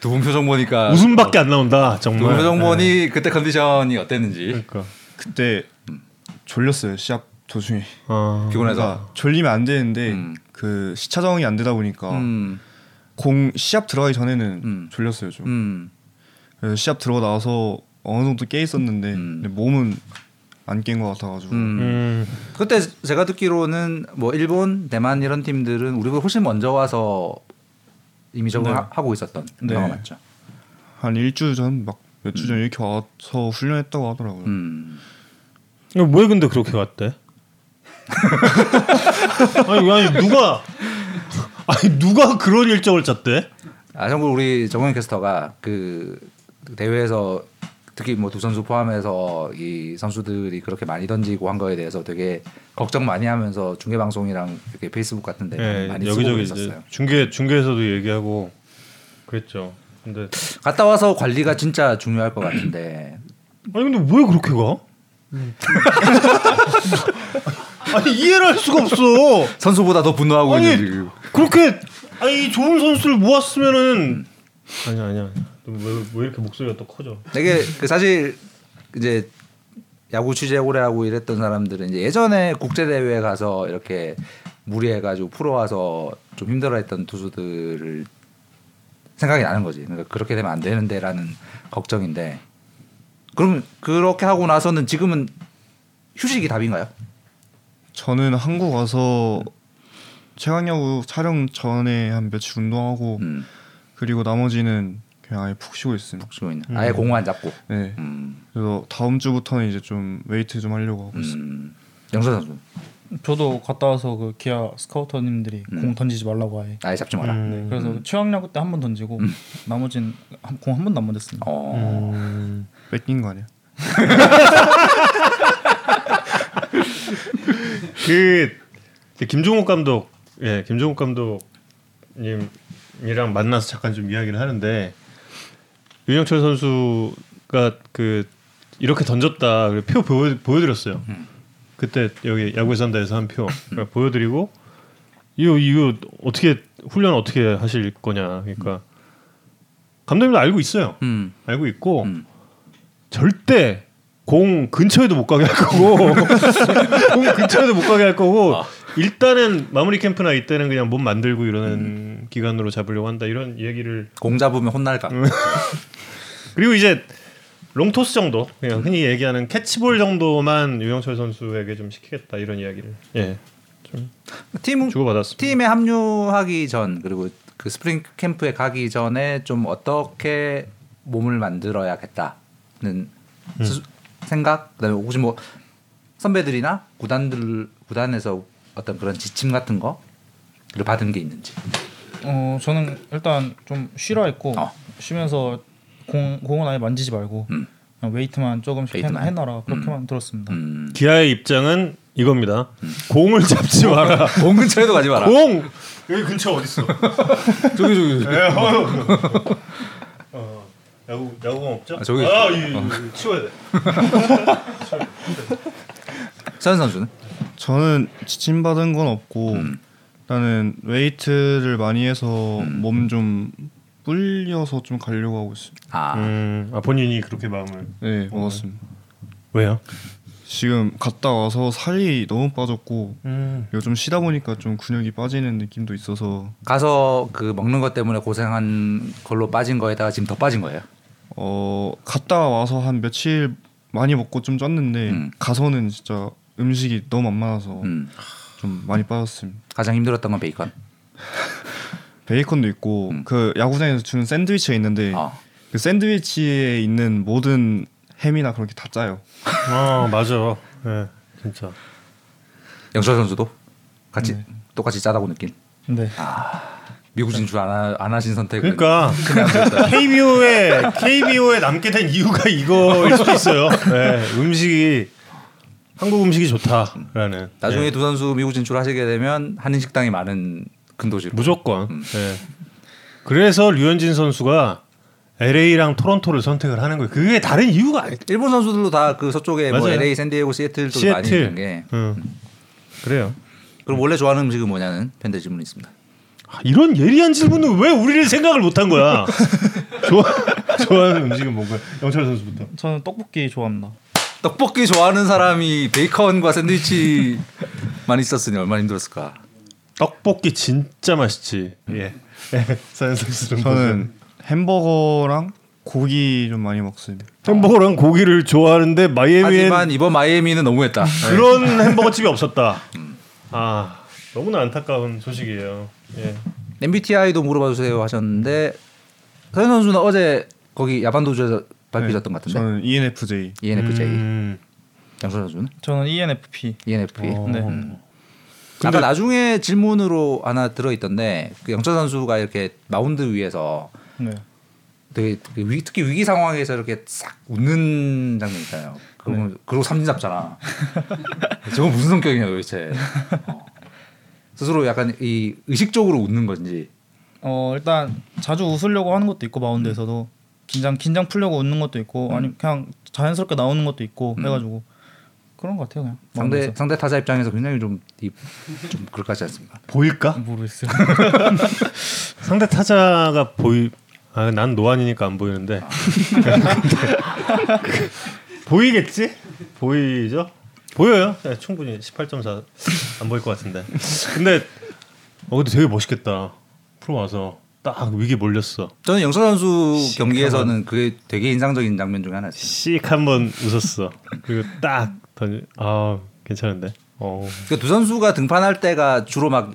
두분 표정 보니까 웃음밖에 안 나온다 두분 정말. 표정 네. 보니 그때 컨디션이 어땠는지 그러니까. 그때 졸렸어요 시합 도중에. 어. 피곤해서. 그러니까 졸리면 안 되는데 음. 그 시차 적응이 안 되다 보니까 음. 공 시합 들어가기 전에는 음. 졸렸어요 좀. 음. 그래서 시합 들어가 나와서 어느 정도 깨 있었는데 음. 근데 몸은 안깬것 같아가지고 음. 음. 그때 제가 듣기로는 뭐 일본, 대만 이런 팀들은 우리보다 훨씬 먼저 와서 이미 적응 네. 하고 있었던 네. 경험 맞죠? 한 일주 전 막 몇 주 전 이렇게 와서 훈련했다고 하더라고요. 음. 야, 왜 근데 그렇게 갔대? (laughs) 아니, 아니 누가 아니 누가 그런 일정을 짰대? 아, 참고로 우리 정현 캐스터가 그 대회에서 특히 뭐 두 선수 포함해서 이 선수들이 그렇게 많이 던지고 한 거에 대해서 되게 걱정 많이 하면서 중계 방송이랑 이렇게 페이스북 같은데 예, 많이 쓰고 여기저기 이제 있었어요. 중계 중계에서도 얘기하고 그랬죠. 근데 갔다 와서 관리가 진짜 중요할 것 같은데 (clears throat) 아니 근데 왜 그렇게 가? (laughs) 아니 이해를 할 수가 없어. 선수보다 더 분노하고 아니 있는 지금. 그렇게 아니 이 좋은 선수를 모았으면은 아니야 아니야 왜, 왜 이렇게 목소리가 또 커져? 되게 그 사실 이제 야구 취재 오래 하고 이랬던 사람들은 이제 예전에 국제 대회에 가서 이렇게 무리해가지고 프로 와서 좀 힘들어했던 투수들을 생각이 나는 거지. 그러니까 그렇게 되면 안 되는데라는 걱정인데. 그럼 그렇게 하고 나서는 지금은 휴식이 답인가요? 저는 한국 와서 최강야구 촬영 전에 한 며칠 운동하고 음, 그리고 나머지는 그냥 아예 푹 쉬고 있습니다. 쉬고 있는. 아예 공안 잡고. 네. 음, 그래서 다음 주부터는 이제 좀 웨이트 좀 하려고 하고 있습니다. 음. 영선 선수 저도 갔다 와서 그 기아 스카우터님들이 음. 공 던지지 말라고 아예. 아예 잡지 마라. 음. 그래서 최강야구 때 한 번 던지고 나머진 공 한 번도 안 맞았습니다. 어. 음. 뺏긴 거 아니야? (laughs) 그 김종욱 감독 예 김종욱 감독님이랑 만나서 잠깐 좀 이야기를 하는데 윤영철 선수가 그 이렇게 던졌다 표 보여, 보여드렸어요. 그때 여기 야구에 산다에서 한 표 보여드리고 이거 이거 어떻게 훈련 어떻게 하실 거냐 그러니까 감독님도 알고 있어요. 음. 알고 있고 음. 절대 공 근처에도 못 가게 할 거고 (laughs) 공 근처에도 못 가게 할 거고 아. 일단은 마무리 캠프나 이때는 그냥 몸 만들고 이러는 기간으로 잡으려고 한다 이런 얘기를 공 잡으면 혼날까? (laughs) 그리고 이제 long toss 정도 그냥 흔히 얘기하는 캐치볼 정도만 윤영철 선수에게 좀 시키겠다 이런 이야기를 예. 팀 주고받았습니다. 팀에 합류하기 전 그리고 그 스프링 캠프에 가기 전에 좀 어떻게 몸을 만들어야겠다는 스- 생각? 그다음에 혹시 뭐 선배들이나 구단들 구단에서 어떤 그런 지침 같은 거를 받은 게 있는지. 어 저는 일단 좀 쉬라 했고 어. 쉬면서 공 공은 아예 만지지 말고 음. 그냥 웨이트만 조금씩 해, 웨이트만? 해놔라 그렇게만 들었습니다. 음. 기아의 입장은 이겁니다. 공을 잡지 마라. (laughs) 공 근처에도 가지 마라. 공 여기 근처 어디 있어? (laughs) 저기 저기. (laughs) 어, 야구 야구공 없죠? 아, 저기 아. 이, 이, 치워야 돼. 선 선수는 저는 지침 받은 건 없고 음. 나는 웨이트를 많이 해서 음. 몸좀 불려서 좀 가려고 하고 있습니다. 아 음, 아 본인이 그렇게 마음을 네, 먹었습니다. 왜요? 지금 갔다 와서 살이 너무 빠졌고 음. 요즘 쉬다 보니까 좀 근육이 빠지는 느낌도 있어서 가서 그 먹는 것 때문에 고생한 걸로 빠진 거에다가 지금 더 빠진 거예요. 어 갔다 와서 한 며칠 많이 먹고 좀 쪘는데 음. 가서는 진짜 음식이 너무 안 많아서 음. 좀 많이 빠졌습니다. 가장 힘들었던 건 베이컨. (laughs) 베이컨도 있고 음. 그 야구장에서 주는 샌드위치가 있는데 어. 그 샌드위치에 있는 모든 햄이나 그런 게 다 짜요. (laughs) 아 맞아. 예, 진짜. 영철 선수도 같이 네. 똑같이 짜다고 느낀. 네. 미국 진출 안, 하, 안 하신 선택은 그러니까 KBO에 (laughs) KBO에 남게 된 이유가 이거일 수도 있어요. 예, 음식이 한국 음식이 좋다라는. 나중에 예, 두 선수 미국 진출하시게 되면 한인 식당이 많은 큰 도시로 무조건. 음. 예. 그래서 류현진 선수가 LA랑 토론토를 선택을 하는 거예요. 그게 다른 이유가 아니. 일본 선수들도 다 그 서쪽에 뭐 맞아요. LA, 샌디에고, 시애틀도 많이 시애틀. 있는 게. 음. 그래요. 그럼 원래 좋아하는 음식은 뭐냐는 팬들 질문이 있습니다. 아, 이런 예리한 질문은 왜 우리를 생각을 못한 거야? (laughs) 좋아 좋아하는 음식은 뭔가요? 영철 선수부터. 저는 떡볶이 좋아합니다. 떡볶이 좋아하는 사람이 베이컨과 샌드위치만 있었으니 얼마나 힘들었을까. 떡볶이 진짜 맛있지. 예. 예. (laughs) 사연 선수는 저는 햄버거랑 고기 좀 많이 먹습니다. 햄버거랑 고기를 좋아하는데 마이애미엔 하지만 이번 마이애미는 너무했다. (laughs) 그런 햄버거 집이 없었다. 아 너무나 안타까운 소식이에요. 예. MBTI도 물어봐 주세요 하셨는데 서현 선수는 어제 거기 야반도주에서 발표하셨던 것 같은데 저는 ENFJ. ENFJ 음, 양선 선수는 저는 ENFP. ENFP. 어. 네. 아까 나중에 질문으로 하나 들어있던데 그 영철 선수가 이렇게 마운드 위에서 네. 되게 그 위, 특히 위기 상황에서 이렇게 싹 웃는 장면 있잖아요. 그러고 그리고 삼진 잡잖아. (laughs) 저건 무슨 성격이냐 도대체. 어. 스스로 약간 이 의식적으로 웃는 건지. 어 일단 자주 웃으려고 하는 것도 있고 마운드에서도 긴장 긴장 풀려고 웃는 것도 있고 아니 그냥 자연스럽게 나오는 것도 있고 해가지고 그런 것 같아요 그냥 상대. 상대 타자 입장에서 굉장히 좀, 이, 좀 그럴 것 같지 않습니까? (laughs) 보일까? 모르겠어요. (laughs) 상대 타자가 보이. 아, 난 노안이니까 안 보이는데. (laughs) 그, 보이겠지? 보이죠? 보여요. 네, 충분히 18.4 안 보일 것 같은데. 근데 어 근데 되게 멋있겠다. 프로 와서 딱 위기 몰렸어. 저는 영철 선수 경기에서는 그게 되게 인상적인 장면 중에 하나였어요. 씩 한번 웃었어. 그리고 딱 던지. 아 괜찮은데. 어. 그두 선수가 등판할 때가 주로 막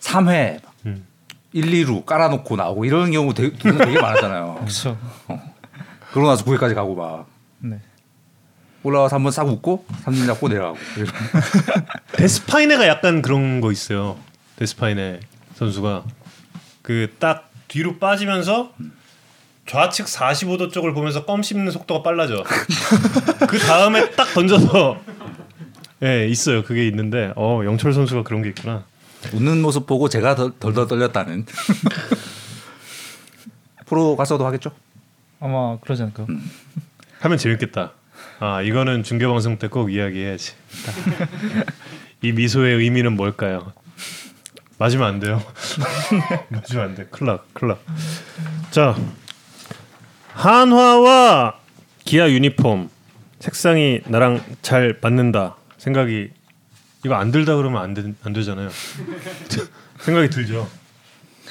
3회 음. 1, 2루 깔아놓고 나오고 이런 경우 되게, 되게 많았잖아요. (laughs) 그렇죠. 그러고 나서 9회까지 가고 막 네. 올라와서 한번 싹 웃고 삼진 잡고 내려가고. (laughs) 데스파이네가 약간 그런 거 있어요. 데스파이네 선수가 그 딱 뒤로 빠지면서 좌측 45도 쪽을 보면서 껌 씹는 속도가 빨라져. (laughs) 그 다음에 딱 던져서 예 있어요. 그게 있는데 어 영철 선수가 그런 게 있구나. 웃는 모습 보고 제가 덜, 덜덜 떨렸다는. (laughs) 프로 가서도 하겠죠? 아마 그러지 않을까요? 하면 재밌겠다. 아 이거는 중계 방송 때 꼭 이야기해야지. 이 미소의 의미는 뭘까요? 맞으면 안 돼요. (laughs) 맞으면 안 돼. 클락 클락. 자 한화와 기아 유니폼 색상이 나랑 잘 맞는다 생각이 이거 안 들다 그러면 안, 되, 안 되잖아요. (laughs) 생각이 들죠.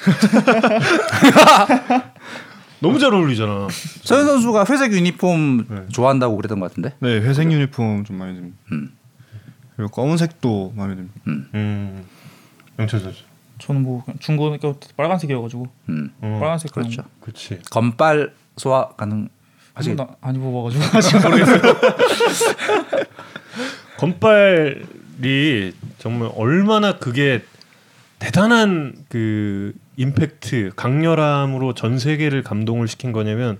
(laughs) 너무 잘 어울리잖아. 서현 선수가 회색 유니폼 네. 좋아한다고 그랬던 것 같은데. 네, 회색 유니폼 좀 마음에 듭니다. 음. 그리고 검은색도 마음에 듭니다. 음, 영철 선수. 저는 뭐 중고등학교 때 빨간색이어가지고 음. 어, 빨간색 그렇죠. 그렇지. 건빨 소화 가능. 아직 안 입어봐가지고 (laughs) 아직 모르겠어요. (laughs) 건빨이 정말 얼마나 그게 대단한 그 임팩트, 강렬함으로 전 세계를 감동을 시킨 거냐면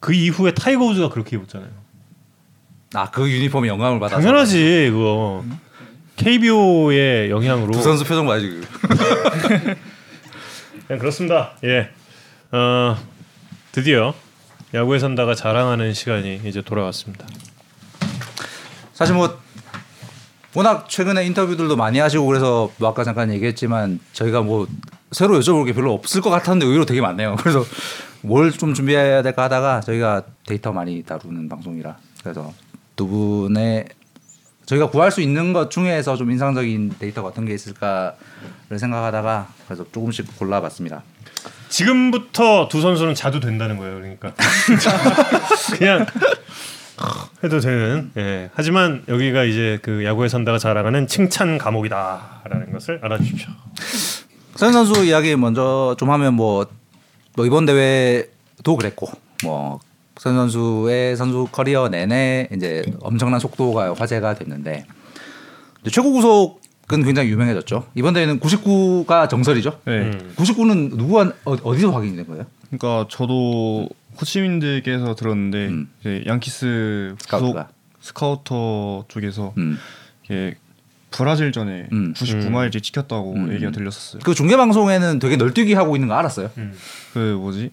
그 이후에 타이거 우즈가 그렇게 입었잖아요. 아 그 유니폼에 영감을 받아서. 당연하지 그거. KBO의 영향으로. 두 선수 표정 봐 지금. (laughs) 그냥 그렇습니다. 예. 어, 드디어 야구에 산다가 자랑하는 시간이 이제 돌아왔습니다. 사실 뭐 워낙 최근에 인터뷰들도 많이 하시고 그래서 뭐 아까 잠깐 얘기했지만 저희가 뭐 새로 여쭤볼 게 별로 없을 것 같았는데 의외로 되게 많네요. (laughs) 그래서 뭘 좀 준비해야 될까 하다가 저희가 데이터 많이 다루는 방송이라 그래서 두 분의 저희가 구할 수 있는 것 중에서 좀 인상적인 데이터가 어떤 게 있을까를 생각하다가 그래서 조금씩 골라봤습니다. 지금부터 두 선수는 자도 된다는 거예요. 그러니까 (laughs) 그냥 해도 되는. 예. 하지만 여기가 이제 그 야구에 산다가 자랑하는 칭찬 감옥이다라는 것을 알아주십시오. 선 선수 이야기 먼저 좀 하면 뭐, 뭐 이번 대회도 그랬고 뭐 선 선수의 선수 커리어 내내 이제 엄청난 속도가 화제가 됐는데 최고 구속 은 굉장히 유명해졌죠. 이번 대회는 99가 정설이죠. 네. 음. 99는 누구한 어, 어디서 확인된 거예요? 그러니까 저도 코치님들께서 들었는데 음. 이제 양키스 구속 스카우트가. 스카우터 쪽에서 음. 이게 브라질전에 음. 99마일째 찍혔다고 음. 얘기가 들렸었어요. 그 중계 방송에는 되게 널뛰기 하고 있는 거 알았어요. 음. 그 뭐지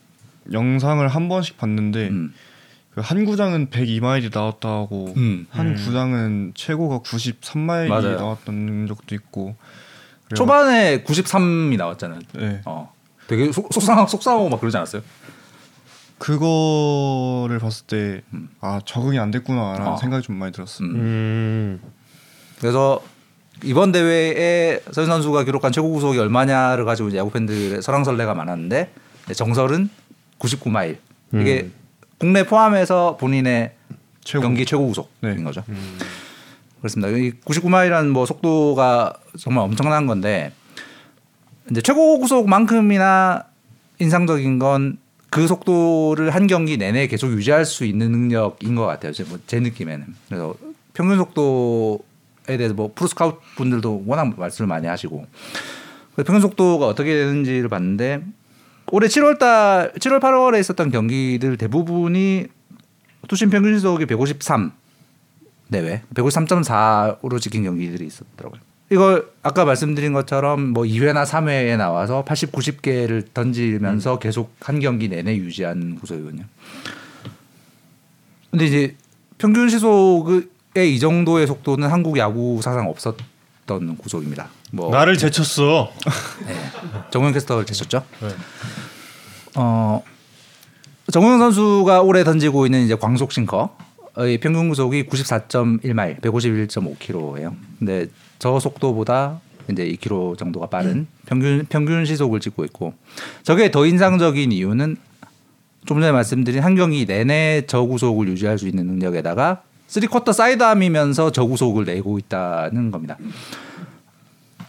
영상을 한 번씩 봤는데 음. 그 한 구장은 102마일이 나왔다고 음. 한 음. 구장은 최고가 93마일이 맞아요. 나왔던 적도 있고 그래가- 초반에 93이 나왔잖아요. 네. 어. 되게 속, 속상 속상하고 막 그러지 않았어요? 그거를 봤을 때 아 적응이 안 됐구나라는 어. 생각이 좀 많이 들었어요. 음. 음. 그래서 이번 대회에 선 선수가 기록한 최고 구속이 얼마냐를 가지고 이제 야구 팬들의 설왕설래가 많았는데 정설은 99마일. 이게 국내 포함해서 본인의 최고. 경기 최고 구속인 네. 거죠. 그렇습니다. 이 99마일이라는 뭐 속도가 정말 엄청난 건데 이제 최고 구속만큼이나 인상적인 건 그 속도를 한 경기 내내 계속 유지할 수 있는 능력인 것 같아요. 제, 뭐 제 느낌에는. 그래서 평균 속도에 대해서 뭐 프로 스카우트 분들도 워낙 말씀을 많이 하시고 평균 속도가 어떻게 되는지를 봤는데 올해 7월달 7월 8월에 있었던 경기들 대부분이 투심 평균 시속이 153 내외 153.4로 찍힌 경기들이 있었더라고요. 이걸 아까 말씀드린 것처럼 뭐 2회나 3회에 나와서 80, 90개를 던지면서 계속 한 경기 내내 유지한 구속이거든요. 근데 이제 평균 시속의 이 정도의 속도는 한국 야구 사상 없었 던 구속입니다. 뭐 나를 제쳤어. (laughs) 정우영 캐스터를 제쳤죠. 네. 어 정우영 선수가 올해 던지고 있는 이제 광속 싱커의 평균 구속이 94.1마일, 151.5km예요. 근데 저 속도보다 이제 2km 정도가 빠른 평균 평균 시속을 찍고 있고 저게 더 인상적인 이유는 좀 전에 말씀드린 한 경기 내내 저 구속을 유지할 수 있는 능력에다가 3쿼터 sidearm이면서 저 구속을 내고 있다는 겁니다.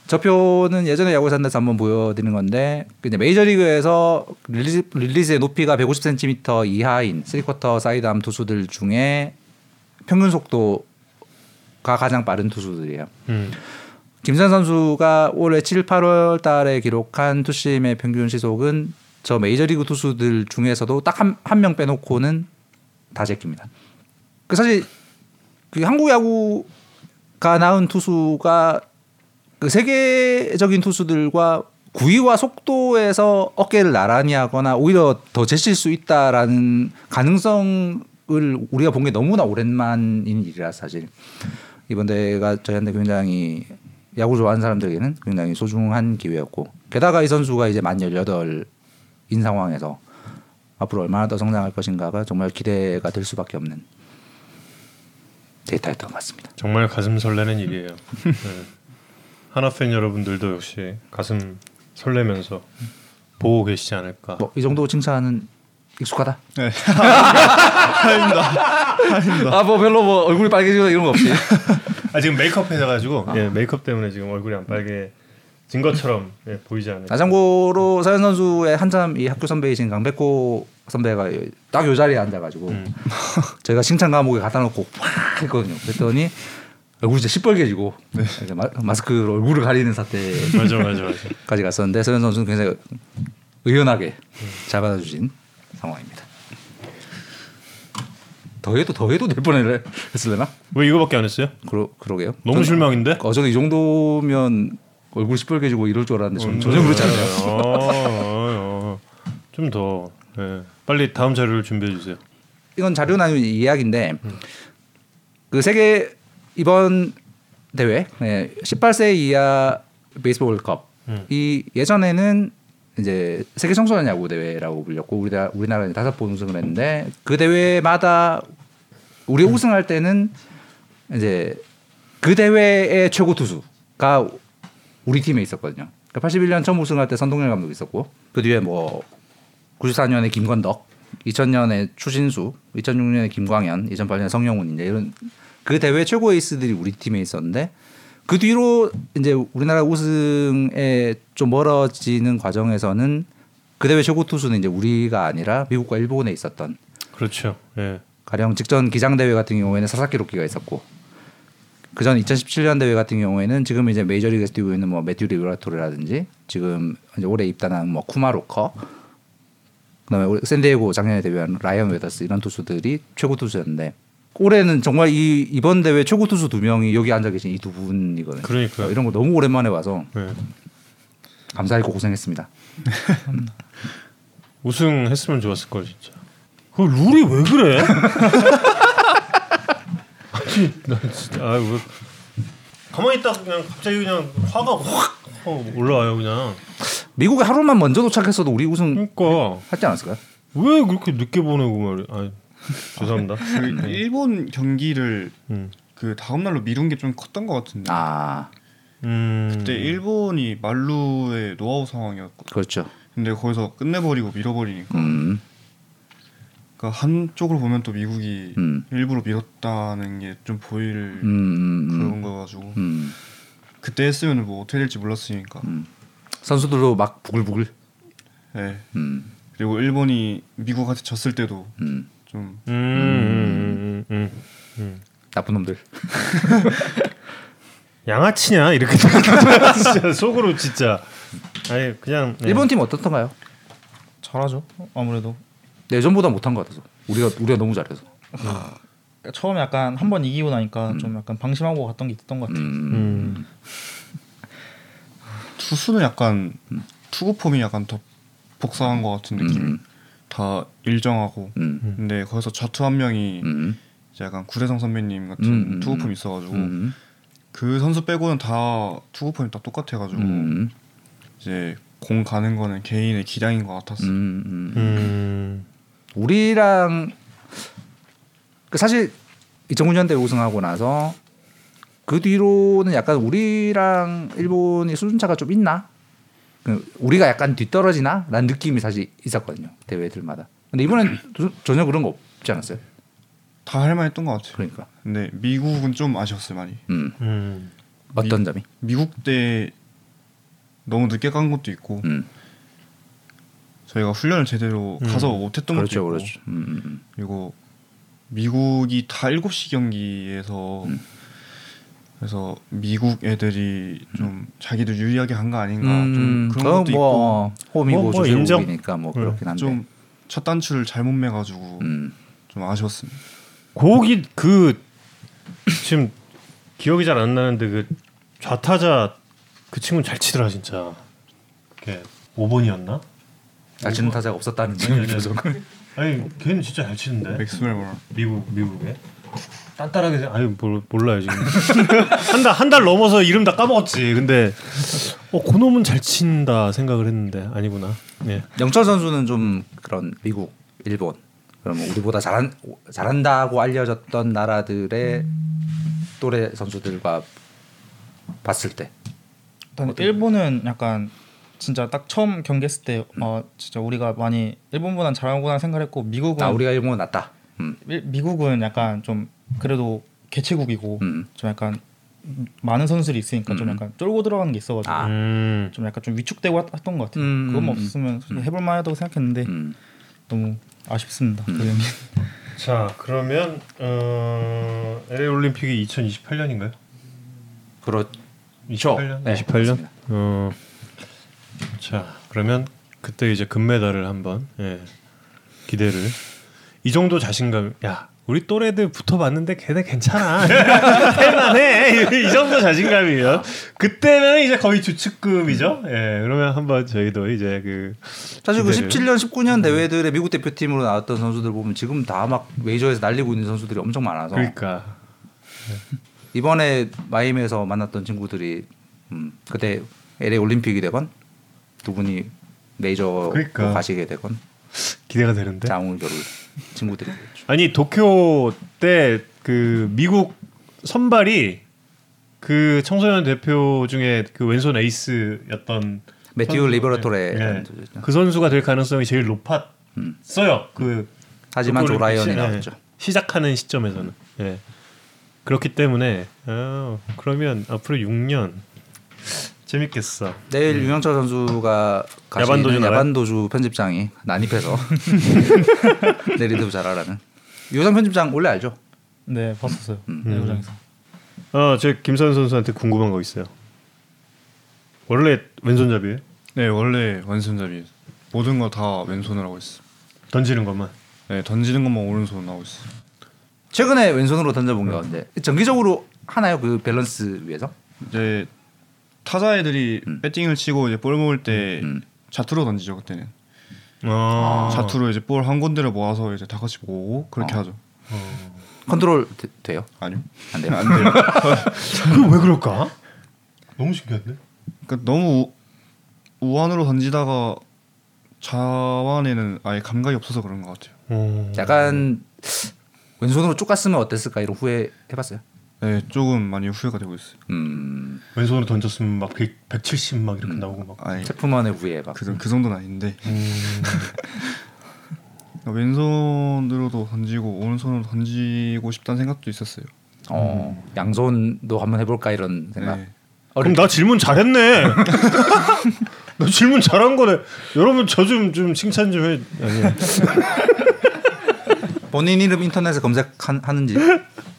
저 표는 예전에 야구 산다에서 한번 보여드린 건데 이제 메이저리그에서 release, release의 높이가 150cm 이하인 3쿼터 sidearm 투수들 중에 평균 속도가 가장 빠른 투수들이에요. 음. 김선 선수가 올해 7, 8월 달에 기록한 투심의 평균 시속은 저 메이저리그 투수들 중에서도 딱한한명 빼놓고는 다 제낍니다. 그 사실 그 한국 야구가 낳은 투수가 그 세계적인 투수들과 구위와 속도에서 어깨를 나란히 하거나 오히려 더 제칠 수 있다라는 가능성을 우리가 본 게 너무나 오랜만인 일이라 사실. 이번 대회가 저희한테 굉장히 야구 좋아하는 사람들에게는 굉장히 소중한 기회였고 게다가 이 선수가 이제 만 18인 상황에서 앞으로 얼마나 더 성장할 것인가가 정말 기대가 될 수밖에 없는 데이터였던 것 같습니다. 정말 가슴 설레는 일이에요. 네. 하나 팬 여러분들도 역시 가슴 설레면서 보고 계시지 않을까. 뭐 이 정도 칭찬은 익숙하다. 네. (laughs) 아뭐 별로 뭐 얼굴이 빨개지거나 이런 거 없이. 아 지금 메이크업 해가지고 예, 메이크업 때문에 지금 얼굴이 안 빨개 진 것처럼 예, 보이지 않아요. 아 참고로 서현 선수의 한참 이 학교 선배이신 강백호 선배가 딱 요 자리에 앉아가지고 음. (laughs) 제가 칭찬 과목에 갖다 놓고 확 했거든요. 그랬더니 얼굴이 진짜 시뻘개지고 마, 마스크로 얼굴을 가리는 사태까지 맞아 맞아 맞아. 갔었는데 서현 선수는 굉장히 의연하게 잘 받아주신 상황입니다. 더해도 더해도 될 뻔했을래나? 왜 이거밖에 안 했어요? 그러 그러게요. 너무 실망인데. 어 저는 이 정도면 얼굴 시뻘개지고 이럴 줄 알았는데 전, 전혀 그렇지 않아요. 어, 좀더 예. 빨리 다음 자료를 준비해 주세요. 이건 자료는 아니고 이야기인데 그 세계 이번 대회 네, 18세 이하 베이스볼 월컵 음. 이 예전에는 이제 세계 청소년 야구 대회라고 불렸고 우리나라 우리나라는 다섯 번 우승을 했는데 그 대회마다 우리 우승할 때는 이제 그 대회의 최고 투수가 우리 팀에 있었거든요. 81년 처음 우승할 때 선동열 감독 있었고 그 뒤에 뭐 94년에 김건덕, 2000년에 추신수, 2006년에 김광현, 2008년에 성영훈 이제 이런 그 대회 최고 에이스들이 우리 팀에 있었는데 그 뒤로 이제 우리나라 우승에 좀 멀어지는 과정에서는 그 대회 최고 투수는 이제 우리가 아니라 미국과 일본에 있었던 그렇죠. 예. 가령 직전 기장 대회 같은 경우에는 사사키 로키가 있었고 그전 2017년 대회 같은 경우에는 지금 이제 메이저리그에서 뛰고 있는 뭐 매튜 리브라토르라든지 지금 이제 올해 입단한 뭐 쿠마 로커 그다음에 샌디에고 작년에 데뷔한 라이언 웨더스 이런 투수들이 최고 투수였는데 올해는 정말 이 이번 대회 최고 투수 두 명이 여기 앉아 계신 이 두 분이거든요. 그러니까요. 이런 거 너무 오랜만에 와서 예. 감사했고 고생했습니다. (laughs) 우승했으면 좋았을 걸 진짜. 그 룰이 왜 그래? (laughs) (laughs) 아니 나 진짜 아 왜? 가만히 있다 그냥 갑자기 그냥 화가 확 어, 올라와요 그냥. 미국에 하루만 먼저 도착했어도 우리 우승 그러니까 하지 않았을까요? 왜 그렇게 늦게 보내고 말이야. 아 죄송합니다. 그 일본 경기를 음. 그 다음 날로 미룬 게 좀 컸던 것 같은데. 아 음. 그때 일본이 만루에 노아웃 상황이었고, 그렇죠. 근데 거기서 끝내버리고 미뤄버리니까. 음. 그러니까 한쪽으로 보면 또 미국이 음. 일부러 미뤘다는 게 좀 보일 음, 음, 그런 음. 거 가지고 음. 그때 했으면 뭐 어떻게 될지 몰랐으니까. 음. 선수들도 막 부글부글. 예. 음. 그리고 일본이 미국한테 졌을 때도 음. 좀 음, 음, 음, 음, 음. 나쁜 놈들. (laughs) 양아치냐 이렇게 진짜 속으로 진짜 아니 그냥 네. 일본 팀 어떻던가요? 잘하죠. 아무래도 예전보다 못한 것 같아서. 우리가 우리가 너무 잘해서. 처음에 약간 한 번 이기고 나니까 좀 약간 방심하고 갔던 게 있었던 것 같아요. 음. 음. 투수는 약간 투구 폼이 약간 더 복사한 것 같은 느낌. 음. 다 일정하고. 음. 근데 거기서 좌투 한 명이 음. 이제 약간 구대성 선배님 같은 음, 음, 투구 음. 폼이 있어가지고 음. 그 선수 빼고는 다 투구 폼이 다 똑같아가지고 음. 이제 공 가는 거는 개인의 기량인 것 같았어. 요 음. 음. 음. 우리랑 그 사실 2009년대 우승하고 나서 그 뒤로는 약간 우리랑 일본이 수준차가 좀 있나? 그 우리가 약간 뒤떨어지나? 라는 느낌이 사실 있었거든요 대회들마다. 근데 이번엔 도- 전혀 그런 거 없지 않았어요? 다 할 만했던 것 같아요. 그러니까 근데 미국은 좀 아쉬웠어요 많이. 음. 음. 어떤 점이? 미국 때 너무 늦게 간 것도 있고 음. 저희가 훈련을 제대로 음. 가서 못했던 그렇죠, 것도 있고 그렇죠. 음, 음, 그리고 미국이 다 7시 경기에서 음. 그래서 미국 애들이 좀 자기들 유리하게 한 거 아닌가 음. 좀 그런 어, 것도 뭐 홈이고 뭐, 뭐 인정. 조세국이니까 뭐 음. 그렇긴 한데. 있고 좀첫 단추를 잘못 매가지고 음. 좀 아쉬웠습니다. 곡이 그 지금 기억이 잘 안 나는데 그 좌타자 그 친구는 잘 치더라 진짜. 걔 5번이었나? 날치는 타자가 없었다는 아니, 아니, 점에서 아니 걔는 진짜 잘 치는데. 맥스웰 모라. 미국 미국에? 단단하게 생- 아유 몰, 몰라요 지금. (laughs) 한달 한 달 넘어서 이름 다 까먹었지. 근데 어 그놈은 잘 친다 생각을 했는데 아니구나. 예. 영철 선수는 좀 그런 미국, 일본 그러면 우리보다 잘한 잘한다고 알려졌던 나라들의 또래 선수들과 봤을 때. 일단 일본은 약간 진짜 딱 처음 경기했을 때 어, 진짜 우리가 많이 일본보단 잘하구나 생각했고 미국은 아 우리가 일본은 낫다. 음. 일- 미국은 약간 좀 그래도 개최국이고 음. 좀 약간 많은 선수들이 있으니까 좀 음. 약간 쫄고 들어가는 게 있어가지고 아. 음. 좀 약간 좀 위축되고 했- 했던 것 같아요. 음, 그것만 음, 없으면 해볼 만하다고 생각했는데 음. 너무 아쉽습니다. 음. 그. 자 그러면 어, LA 올림픽이 2028년인가요? 그렇죠. 28년? 네, 28년? 그렇습니다. 어. 자 그러면 그때 이제 금메달을 한번 예, 기대를. 이 정도 자신감 야 우리 또래들 붙어봤는데 걔네 괜찮아. (laughs) 할만해 이 정도 자신감이면 그때는 이제 거의 주축급이죠. 예 그러면 한번 저희도 이제 그 사실 그 기대를. 17년, 19년 대회들의 미국 대표팀으로 나왔던 선수들 보면 지금 다 막 메이저에서 날리고 있는 선수들이 엄청 많아서. 그러니까. 이번에 마이애미에서 만났던 친구들이 음, 그때 LA 올림픽이 되건 두 분이 메이저로 그러니까. 가시게 되건 기대가 되는데 겨룰 친구들이 아니 도쿄 때 그 미국 선발이 그 청소년 대표 중에 그 왼손 에이스였던 매튜 선수. 리버라토레 예. 그 선수가 될 가능성이 제일 높았어요. 음. 그 하지만 조라이언이 나왔죠. 예, 시작하는 시점에서는 예. 그렇기 때문에 어, 그러면 앞으로 6년 재밌겠어. 내일 유영철 선수가 가시는 야반도주? 야반도주 편집장이 난입해서 (laughs) 내 리드부 잘하라는 유영 편집장 원래 알죠? 네 봤었어요. 음. 야구장에서. 어, 제 김선 선수한테 궁금한 거 있어요. 원래 왼손잡이에요? 네 원래 왼손잡이 모든 거 다 왼손으로 하고 있어. 던지는 것만. 네 던지는 것만 오른손으로 하고 있어. 최근에 왼손으로 던져본 게 언제? 정기적으로 하나요 그 밸런스 위해서? 이제 타자 애들이 배팅을 치고 이제 볼 모을 때 음. 좌투로 던지죠 그때는. 아. 좌투로 이제 볼 한 군데를 모아서 이제 다 같이 모으고 그렇게 어. 하죠. 컨트롤 되, 돼요? 아니요. 안 돼요? 안 돼요. (laughs) 그 왜 그럴까? 너무 신기한데. 그러니까 너무 우, 우완으로 던지다가 좌완에는 아예 감각이 없어서 그런 것 같아요. 어. 약간 왼손으로 쭉 갔으면 어땠을까 이런 후회 해봤어요? 네 조금 많이 후회가 되고 있어요. 음 왼손으로 던졌으면 막 100, 170막 이렇게 나오고 막. 아니 체프만의 후회 해봐. 그, 그 정도는 아닌데 음. (laughs) 왼손으로도 던지고 오른손으로 던지고 싶다는 생각도 있었어요. 어, 양손도 한번 해볼까 이런 생각. 네. 그럼 나 질문 잘했네. (laughs) 너 질문 잘한 거네. 여러분 저 좀 좀 칭찬 좀 해. 본인 이름 인터넷에 검색하는지. (laughs)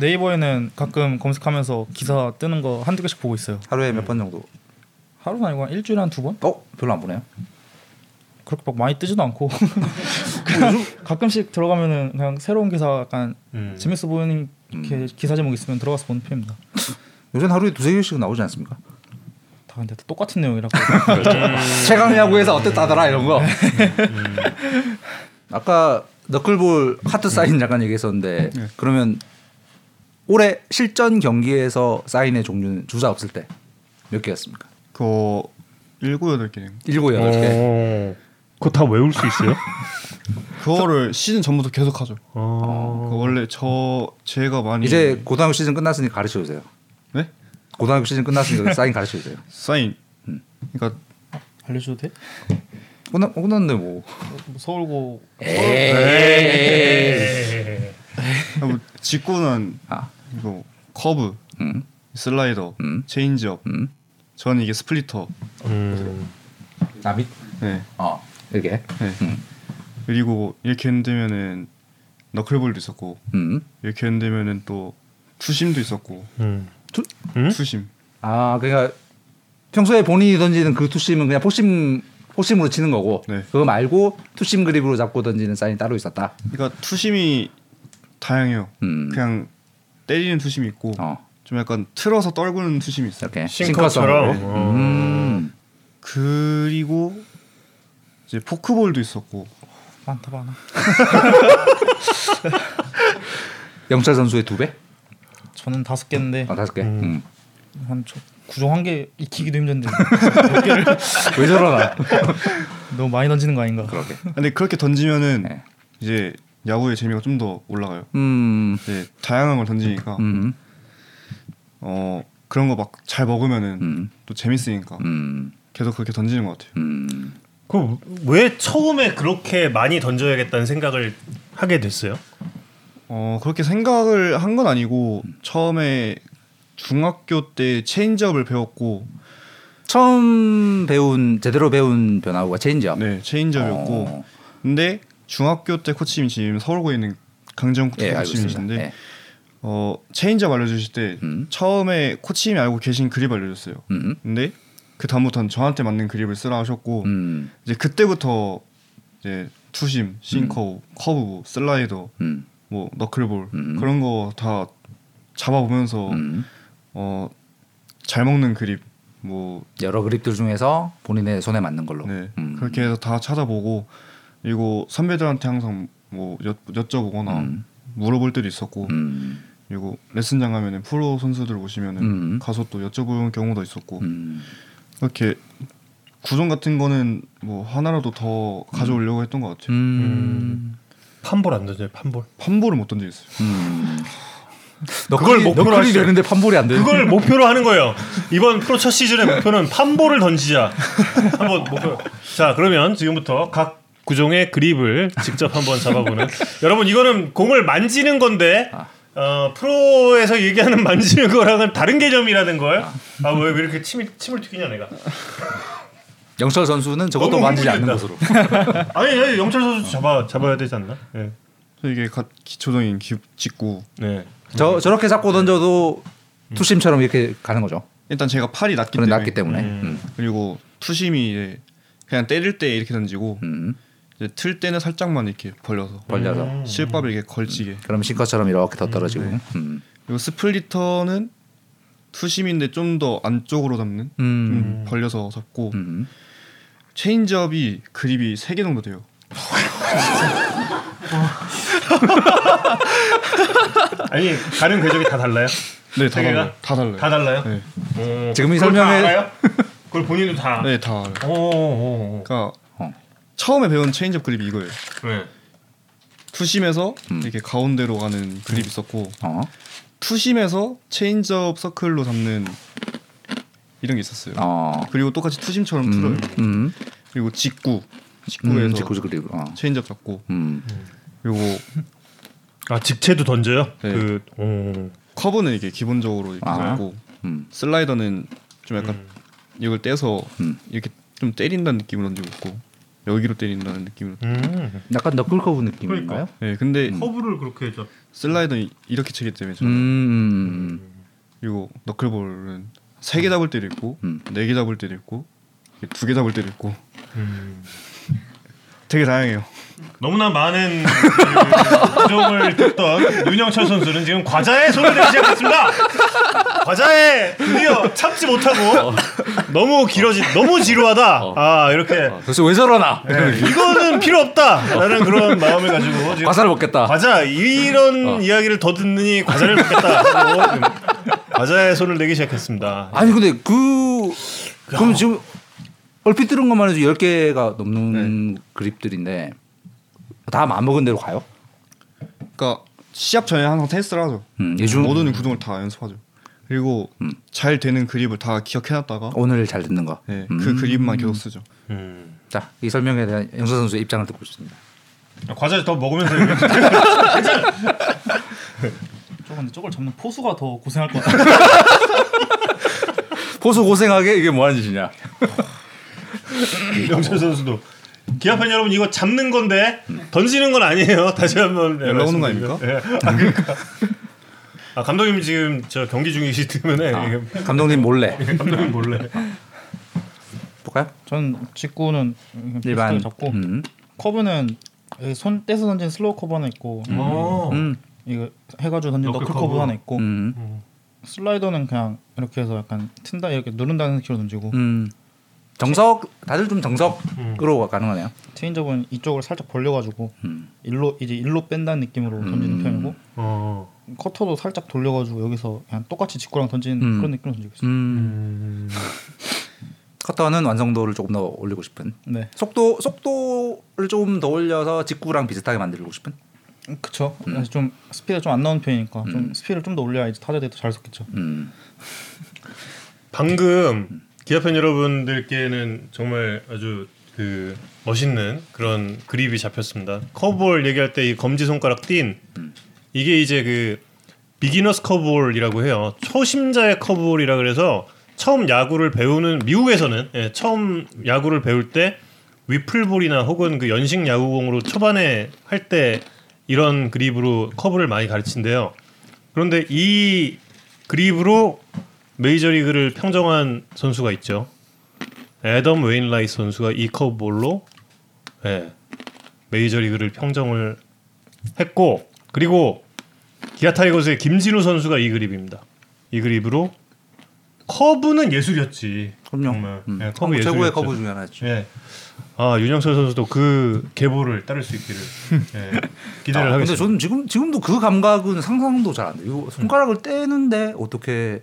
네이버에는 가끔 검색하면서 기사 뜨는 거 한두 개씩 보고 있어요. 하루에 몇 번 정도? 하루는 아니고 한 일주일에 한 두 번? 어, 별로 안 보네요. 그렇게 막 많이 뜨지도 않고 (laughs) 그냥 가끔씩 들어가면은 그냥 새로운 기사 약간 음. 재밌어 보이는 이렇게 기사 제목 있으면 들어가서 보는 편입니다. 요새 하루에 두세 개씩 나오지 않습니까? 다 근데 다 똑같은 내용이라고. (laughs) 최강 야구에서 어땠다더라 이런 거. 아까 너클볼 하트 사인 잠깐 얘기했었는데 그러면 올해 실전 경기에서 사인의 종류는 주자 없을 때 몇 개였습니까? 그거 일곱 여덟 개. 일곱 여덟 개. 어. 그거 다 외울 수 있어요? (laughs) 그거를 시즌 전부터 계속 하죠. 어. 그 원래 저 제가 많이 이제 고등학교 시즌 끝났으니 가르쳐 주세요. 네 고등학교 시즌 끝났으니까 (laughs) 사인 가르쳐 주세요. 사인. 음. 그러니까 알려줘도 돼? 끝났 끝났는데 뭐. 뭐 서울고 뭐 직구는 아, 이거 커브, 음, 슬라이더, 음. 체인지업. 음. 저는 이게 splitter. 음. 나비. 네. 어, 이렇게. 네. 음. 그리고 이렇게 흔들면은 너클볼도 있었고 음. 이렇게 흔들면은 또 two-seam도 있었고 음. 투- 음? 투심. 아, 그러니까 평소에 본인이 던지는 그 two-seam은 그냥 four-seam four-seam으로 치는 거고 네. 그거 말고 투심 그립으로 잡고 던지는 사인이 따로 있었다. 그러니까 two-seam이 다양해요. 음. 그냥 때리는 two-seam이 있고 어, 좀 약간 틀어서 떨구는 two-seam이 있어요. 이렇게 싱커처럼. 싱커성으로. 어. 음. 그리고 이제 포크볼도 있었고 많다 많아. (laughs) 영철 선수의 두 배? 저는 다섯 개인데 어, 다섯 개. 음. 음. 한 저, 구종 한 개 익히기도 힘든데 (laughs) (laughs) 왜 저러나? 너무 많이 던지는 거 아닌가? 그러게. 근데 그렇게 던지면은 네. 이제 야구의 재미가 좀 더 올라가요. 음. 이제 다양한 걸 던지니까 음. 어 그런 거 막 잘 먹으면은 음. 또 재밌으니까 음. 계속 그렇게 던지는 것 같아요. 음. 그 왜 처음에 그렇게 많이 던져야겠다는 생각을 하게 됐어요? 어 그렇게 생각을 한 건 아니고 처음에 중학교 때 체인지업을 배웠고 처음 배운 제대로 배운 변화구가 체인지업. 네 체인지업이었고 어. 근데 중학교 때 코치님이 지금 서울고에 있는 강정 예. 코치님이신데 예. 어 체인지업 알려주실 때 음. 처음에 코치님이 알고 계신 그립 알려줬어요. 음. 근데 그 다음부터는 저한테 맞는 그립을 쓰라 하셨고 음. 이제 그때부터 이제 투심, 싱커, 커브, 슬라이더, 음. 뭐 너클볼 음. 그런 거 다 잡아보면서 음. 어 잘 먹는 그립 뭐 여러 그립들 중에서 본인의 손에 맞는 걸로. 네, 음. 그렇게 해서 다 찾아보고 그리고 선배들한테 항상 뭐 여, 여쭤보거나 음. 물어볼 때도 있었고 음. 그리고 레슨장 가면은 프로 선수들 오시면은 음. 가서 또 여쭤보는 경우도 있었고 음. 이렇게 구종 같은 거는 뭐 하나라도 더 가져오려고 했던 것 같아요. 음. 판볼 안 던져요. 판볼. 판볼을 못 던지겠어요. 음. 그걸 너클이- 목표로 너클이. 되는데 판볼이 안 돼. 그걸 목표로 하는 거예요. 이번 프로 첫 시즌의 목표는 판볼을 던지자. (laughs) 한번 목표. 자 그러면 지금부터 각 구종의 그립을 직접 한번 잡아보는. 여러분 이거는 공을 만지는 건데 아. 어, 프로에서 얘기하는 만지는 거랑은 다른 개념이라는 걸. 아왜 왜 이렇게 침이 침을 튀기냐 내가. 영철 선수는 저것도 만지지 않는. 것으로. (laughs) 아니, 아니 영철 선수 잡아 잡아야 되지 않나? 네. 이게 가, 기초적인 기, 직구 네. 저 저렇게 잡고 던져도 two-seam처럼 이렇게 가는 거죠. 일단 제가 팔이 낮기 때문에 낮기 때문에. 음. 음. 그리고 two-seam이 그냥 때릴 때 이렇게 던지고 음. 틀 때는 살짝만 이렇게 벌려서 벌려서. 음. 실밥을 이렇게 걸치게 그럼 싱커처럼 이렇게 더 떨어지고. 음. 그리고 splitter는 two-seam인데 좀 더 안쪽으로 잡는 음. 좀 벌려서 잡고 음. 체인지업이 그립이 세 개 정도 돼요. (laughs) 아니 가는 궤적이 다 달라요? 네, 다? 달라요. 다 달라요. 다 달라요? 네, 어, 지금 이 알아요? (laughs) 그걸 본인도 다. 네, 다 알아요. 오, 오, 오. 그러니까 어. 처음에 배운 체인지업 그립이 이거예요. 네. two-seam에서 음. 이렇게 가운데로 가는 그립 있었고 어. two-seam에서 체인지업 서클로 잡는 이런 게 있었어요. 어. 그리고 똑같이 two-seam처럼 음. 틀어요. 음. 그리고 직구 직구에서 음, 직구 그리고 어. 체인지업 잡고 음. 그리고 아 직체도 던져요? 네. 그 오. 커브는 이게 기본적으로 이렇게 아. 잡고 음. 슬라이더는 좀 약간 음. 이걸 떼서 음. 이렇게 좀 때린다는 느낌으로 던지고 있고 여기로 때린다는 느낌으로. 음. 약간 너클 커브 느낌인가요? 그러니까. 네, 근데 커브를 그렇게 잡. 슬라이더 는 이렇게 치기 때문에 음. 저는 음. 그리고 너클볼은 세 개 잡을 때도 있고 음. 네개 잡을 때도 있고 두 개 잡을 때도 있고 음. 되게 다양해요. 너무나 많은 그 구종을 듣던 윤영철 선수는 지금 과자에 손을 대기 시작했습니다. 과자에 드디어 참지 못하고 너무 길어지 너무 지루하다. 아 이렇게 도대체 왜 저러나? 네, 이거는 필요 없다라는 그런 마음을 가지고 지금 과자를 먹겠다. 과자 이런 이야기를 더 듣느니 과자를 먹겠다 과자에 손을 대기 시작했습니다. 아니 근데 그 그럼 지금 얼핏 들은 것만 해도 10개가 넘는 그립들인데 다 마음먹은 대로 가요? 그러니까 시합 전에 항상 테스트를 하죠. 음, 모든 구종을 다 연습하죠. 그리고 음. 잘 되는 그립을 다 기억해놨다가 오늘 잘 듣는 거. 네, 음. 그 그립만 계속 쓰죠. 음. 자, 이 설명에 대한 영서 선수의 입장을 듣고 싶습니다. 과자 더 먹으면서 근데 (laughs) 저걸 잡는 포수가 더 고생할 것 같아. (laughs) 포수 고생하게 이게 뭐 하는 짓이냐? (laughs) 영철 선수도 기아팬 여러분 이거 잡는 건데 던지는 건 아니에요. (laughs) 다시 한번 연락 오는 거 말씀드리고요. 예. 아 그러니까. 아 감독님 지금 저 경기 중이시기 때문에 아, 감독님 몰래 (laughs) 감독님 몰래. 볼까요? 저는 직구는 일반 잡고 음. 커브는 손 떼서 던진 슬로우 커브 하나 있고 어. 음. 이거 해가지고 던진 너클 커브. 하나 있고 음. 슬라이더는 그냥 이렇게 해서 약간 튼다 이렇게 누른다는 느낌으로 던지고 음. 정석 다들 좀 정석으로 가는 거네요. 체인지업은 이쪽을 살짝 벌려가지고 음. 일로 이제 일로 뺀다는 느낌으로 던지는 음. 편이고 어. 커터도 살짝 돌려가지고 여기서 그냥 똑같이 직구랑 던지는 음. 그런 느낌으로 던지고 있어요. 음. 음. (laughs) 커터는 완성도를 조금 더 올리고 싶은. 네, 속도 속도를 조금 더 올려서 직구랑 비슷하게 만들고 싶은. 음, 그쵸. 그래서 좀 스피드 가 좀 안 나오는 편이니까 음. 좀 스피드를 좀 더 올려야 이제 타자들이 더 잘 속겠죠. 음. 방금 기아팬 여러분들께는 정말 아주 그 멋있는 그런 그립이 잡혔습니다. 커브볼 얘기할 때 이 검지 손가락 뗀 이게 이제 그 beginner's 커브볼이라고 해요. 초심자의 커브볼이라 그래서 처음 야구를 배우는 미국에서는 예, 처음 야구를 배울 때 wiffle ball이나 혹은 그 연식 야구공으로 초반에 할 때 이런 그립으로 커브를 많이 가르친대요. 그런데 이 그립으로 메이저리그를 평정한 선수가 있죠. 애덤 웨인라이트 선수가 이 커브볼로 예, 메이저리그를 평정을 했고 그리고 기아 타이거즈의 김진우 선수가 이 그립입니다. 이 그립으로 커브는 예술이었지. 그럼요. 정말. 음. 예, 커브 최고의. 커브 중에 하나죠. 예. 아 윤영철 선수도 그 계보를 따를 수 있기를 예, (laughs) 기대를 아, 근데 하겠습니다. 저는 지금 지금도 그 감각은 상상도 잘 안 돼요. 손가락을 떼는데 어떻게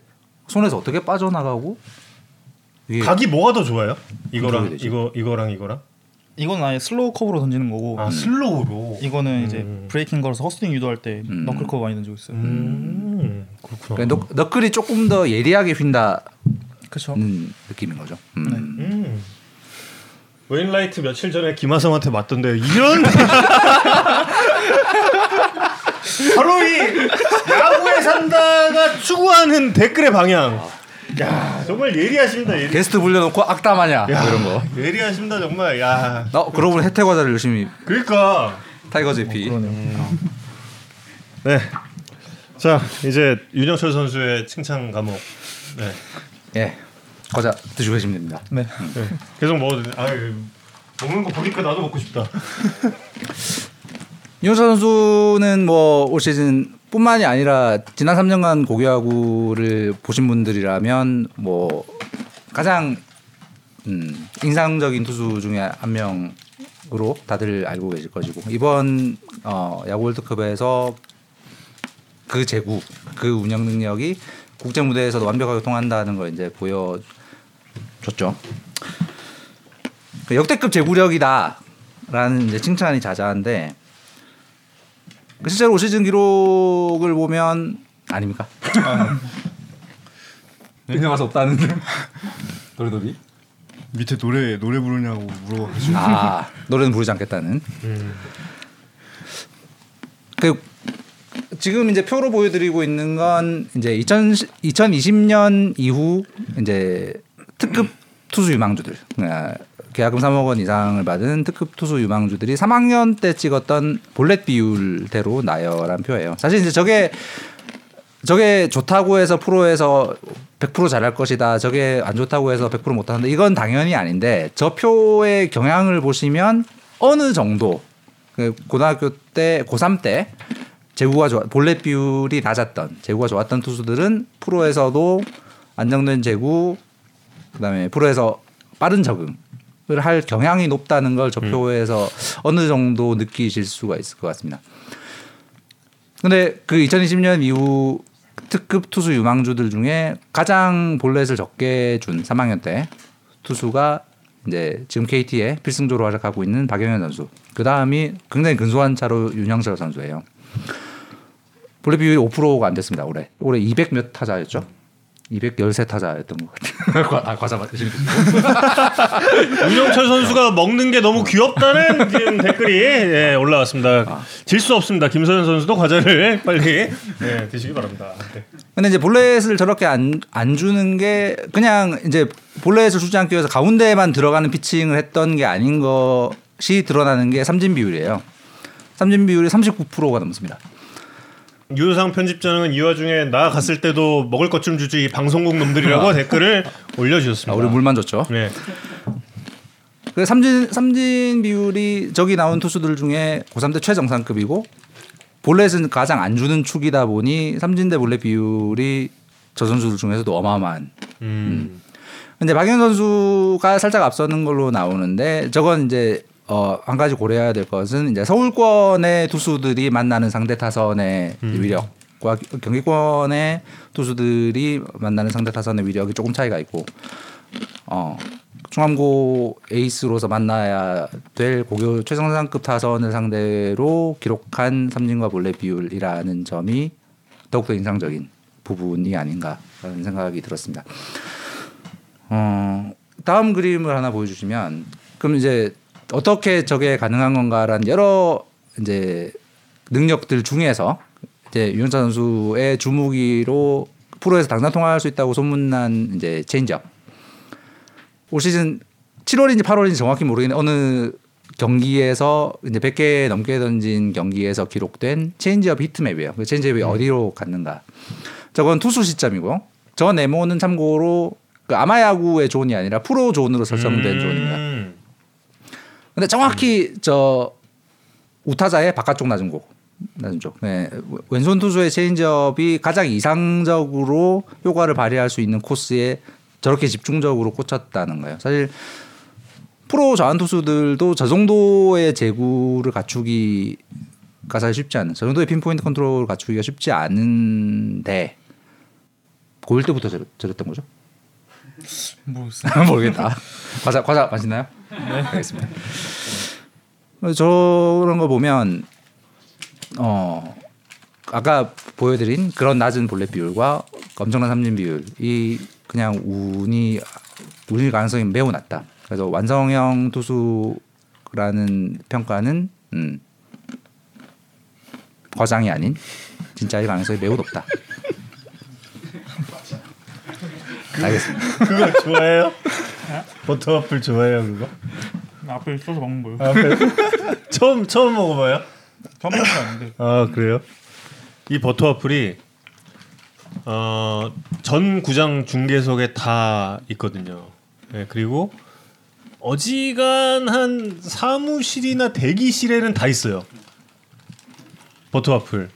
손에서 어떻게 빠져나가고 이게 각이 뭐가 더 좋아요? 이거랑. 이거 이거랑 이거랑? 이건 아예 슬로우 커브로 던지는 거고 아 슬로우로. 이거는 이제 음. breaking 걸어서 헛스윙 유도할 때 음. 너클 커브 많이 던지고 있어요. 음, 그렇구나. 그러니까 너, 너클이 조금 더 예리하게 휜다는 그렇죠. 느낌인 거죠. 음. 음. 웨인라이트 며칠 전에 김하성한테 맞던데 이런 (laughs) 바로 이 산다가 추구하는 댓글의 방향. 야 정말 예리하십니다. 예리. 게스트 불러놓고 악담하냐 뭐 이런 거. 예리하십니다 정말. 야 어, 그러고 보니 혜택 과자를 열심히 그러니까. 타이거즈 피. 그러네요. 네. 자 이제 윤영철 선수의 칭찬 감옥. 네. 예. 과자 드시고 계시면 됩니다. 네. 네. 계속 먹어도 돼. 아 먹는 거 보니까 나도 먹고 싶다. (laughs) 윤호철 선수는 뭐 올 시즌 뿐만이 아니라 지난 3년간 고교야구를 보신 분들이라면 뭐 가장 음, 인상적인 투수 중에 한 명으로 다들 알고 계실 것이고 이번 어, 야구 월드컵에서 그 제구, 그 운영 능력이 국제 무대에서도 완벽하게 통한다는 걸 이제 보여줬죠. 그 역대급 제구력이다라는 칭찬이 자자한데 그 실제로 올 시즌 기록을 보면 아닙니까? 인정할 수 없다는 도리도리. 밑에 노래 노래 부르냐고 물어가지고 아 노래는 부르지 않겠다는. 음. 그 지금 이제 표로 보여드리고 있는 건 이제 2000, 2020년 이후 이제 특급 투수 유망주들 아, 계약금 3억 원 이상을 받은 특급 투수 유망주들이 3학년 때 찍었던 볼넷 비율대로 나열한 표예요. 사실 이제 저게 저게 좋다고 해서 프로에서 100% 잘할 것이다. 저게 안 좋다고 해서 100% 못한다. 이건 당연히 아닌데 저 표의 경향을 보시면 어느 정도 그 고등학교 때 고3 때 제구가 좋아 볼넷 비율이 낮았던 제구가 좋았던 투수들은 프로에서도 안정된 제구 그다음에 프로에서 빠른 적응을 할 경향이 높다는 걸 저 표에서 어느 정도 느끼실 수가 있을 것 같습니다. 근데 그 2020년 이후 특급 투수 유망주들 중에 가장 볼넷을 적게 준 3학년 때 투수가 이제 지금 KT에 필승조로 활약하고 있는 박영현 선수. 그 다음이 굉장히 근소한 차로 윤영철 선수예요. 볼넷 비율이 5%가 안 됐습니다. 올해 올해 200 몇 타자였죠. 213 타자였던 것 같아요. (laughs) 과- 아, 과자 맞으시면 윤영철 (laughs) 선수가 먹는 게 너무 귀엽다는 지금 댓글이 예, 올라왔습니다. 질수 없습니다. 김서현 선수도 과자를 (laughs) 빨리 예, 드시기 바랍니다. 네. 근데 이제 볼넷을 저렇게 안, 안 주는 게 그냥 이제 볼넷을 주지 않기 위해서 가운데만 들어가는 피칭을 했던 게 아닌 것이 드러나는 게 삼진 비율이에요. 삼진 비율이 39%가 넘습니다. 유상 편집자는 이 와중에 나 갔을 때도 먹을 것 좀 주지 이 방송국 놈들이라고 댓글을 올려주셨습니다. 아, 우리 물만 줬죠. 네. 그 삼진 삼진 비율이 저기 나온 투수들 중에 고3 때 최정상급이고 볼넷은 가장 안 주는 축이다 보니 삼진 대 볼넷 비율이 저 선수들 중에서도 어마어마한. 음. 근데 박현 선수가 살짝 앞서는 걸로 나오는데 저건 이제 어, 한 가지 고려해야 될 것은 이제 서울권의 투수들이 만나는 상대 타선의 위력과 경기권의 투수들이 만나는 상대 타선의 위력이 조금 차이가 있고 어, 중암고 에이스로서 만나야 될 고교 최정상급 타선을 상대로 기록한 삼진과 볼넷 비율이라는 점이 더욱더 인상적인 부분이 아닌가라는 생각이 들었습니다. 어, 다음 그림을 하나 보여주시면 그럼 이제 어떻게 저게 가능한 건가라는 여러 이제 능력들 중에서 이제 윤영철 선수의 주무기로 프로에서 당장 통할 수 있다고 소문난 이제 체인지업 올 시즌 7월인지 8월인지 정확히 모르겠는데 어느 경기에서 이제 100개 넘게 던진 경기에서 기록된 체인지업 heat map이에요. 그 체인지업이 어디로 갔는가? 저건 투수 시점이고 저 네모는 참고로 그 아마야구의 존이 아니라 프로 존으로 설정된 존입니다. 음. 근데 정확히 저 우타자의 바깥쪽 낮은 곳 낮은 쪽. 네. 왼손 투수의 체인지업이 가장 이상적으로 효과를 발휘할 수 있는 코스에 저렇게 집중적으로 꽂혔다는 거예요. 사실 프로 좌완 투수들도 저 정도의 제구를 갖추기가 사실 쉽지 않은 저 정도의 핀포인트 컨트롤을 갖추기가 쉽지 않은데 고1 때부터 저랬, 저랬던 거죠? (laughs) 모르겠다. 과자 과자 맛있나요? 네. 알겠습니다. 저런 거 보면 어 아까 보여드린 그런 낮은 볼넷 비율과 엄청난 삼진 비율이 그냥 운이 운일 가능성이 매우 낮다. 그래서 완성형 투수라는 평가는 음, 과장이 아닌 진짜일 가능성이 매우 높다. 알겠습니다. (laughs) 그거 좋아해요? 버터 와플 좋아해요 그거? 앞에 있어서 먹는 거예요. 아, 그래? 처음 처음 먹어봐요? 처음 먹는 거 아닌데. 아 그래요? 이 버터 와플이 어, 전 구장 중계석에 다 있거든요. 네, 그리고 어지간한 사무실이나 대기실에는 다 있어요. 버터 와플.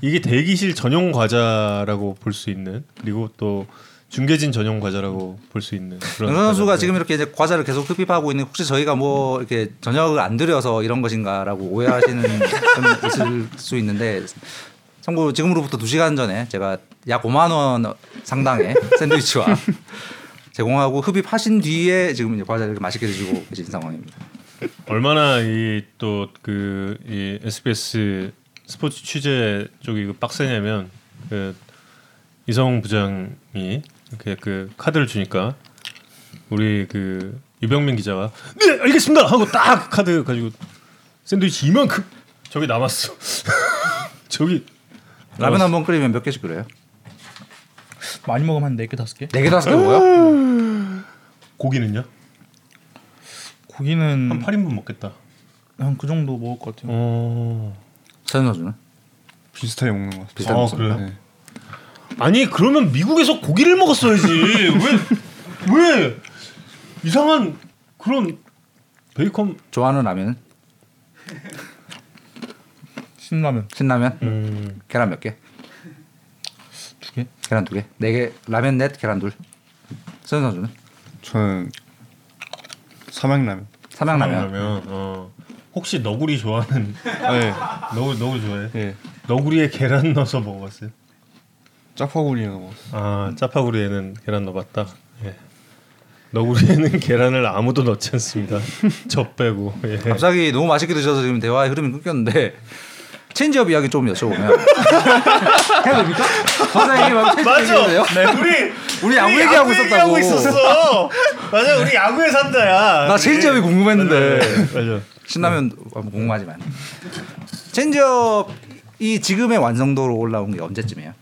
이게 대기실 전용 과자라고 볼 수 있는 그리고 또 중계진 전용 과자라고 볼 수 있는 그런 윤 선수가 과자인데. 지금 이렇게 이제 과자를 계속 흡입하고 있는 혹시 저희가 뭐 이렇게 저녁을 안 드려서 이런 것인가라고 오해하시는 (laughs) 분 있을 수 있는데 참고로 지금으로부터 2시간 전에 제가 약 5만 원 상당의 샌드위치와 (laughs) 제공하고 흡입하신 뒤에 지금 이제 과자를 이렇게 맛있게 드시고 계신 상황입니다. 얼마나 이 또 그 이 SBS 스포츠 취재 쪽이 그 빡세냐면 그 이성 부장이 이렇게 그 카드를 주니까 우리 그 유병민 기자가 네 알겠습니다 하고 딱 카드 가지고 샌드위치 이만큼 저기 남았어. (laughs) 저기 라면 한 번 끓이면 몇 개씩 끓여요? 많이 먹으면 한 4개 5개? 네개 다섯 개 먹어요? 고기는요? 고기는 한 8인분 먹겠다. 한 그 정도 먹을 것 같아요. 어. 선수는 비슷하게 먹는 것 같아요. 비슷한 아. 그래요? 네. 아니 그러면 미국에서 고기를 먹었어야지. 왜 왜 이상한 그런 베이컨 좋아하는 라면 신라면 신라면 음. 계란 몇 개? 두 개? 계란 두 개. 네 개 라면 넷 계란 둘. 서현 선수는 저는 삼양라면. 삼양라면. 라면 어. 혹시 너구리 좋아하는 네. (laughs) 너구리 너구리 좋아해? 네. 너구리에 계란 넣어서 먹어봤어요? 짜파구리가 먹었어요. 아 짜파구리에는 계란 넣어봤다. 예. 너구리에는 (laughs) 계란을 아무도 넣지 않습니다. (laughs) 저 빼고. 예. 갑자기 너무 맛있게 드셔서 지금 대화의 흐름이 끊겼는데 체인지업 이야기 좀 여쭤보면 (laughs) 해야 됩니까? 갑자기 막 체인지업 얘기해요? 네. 우리 우리 야구 얘기하고 있었다고. 있었어. 맞아, 우리 야구의 산다야. 나 체인지업이 궁금했는데 맞아. 신라면 한번 궁금하지만 체인지업이 지금의 완성도로 올라온 게 언제쯤이에요?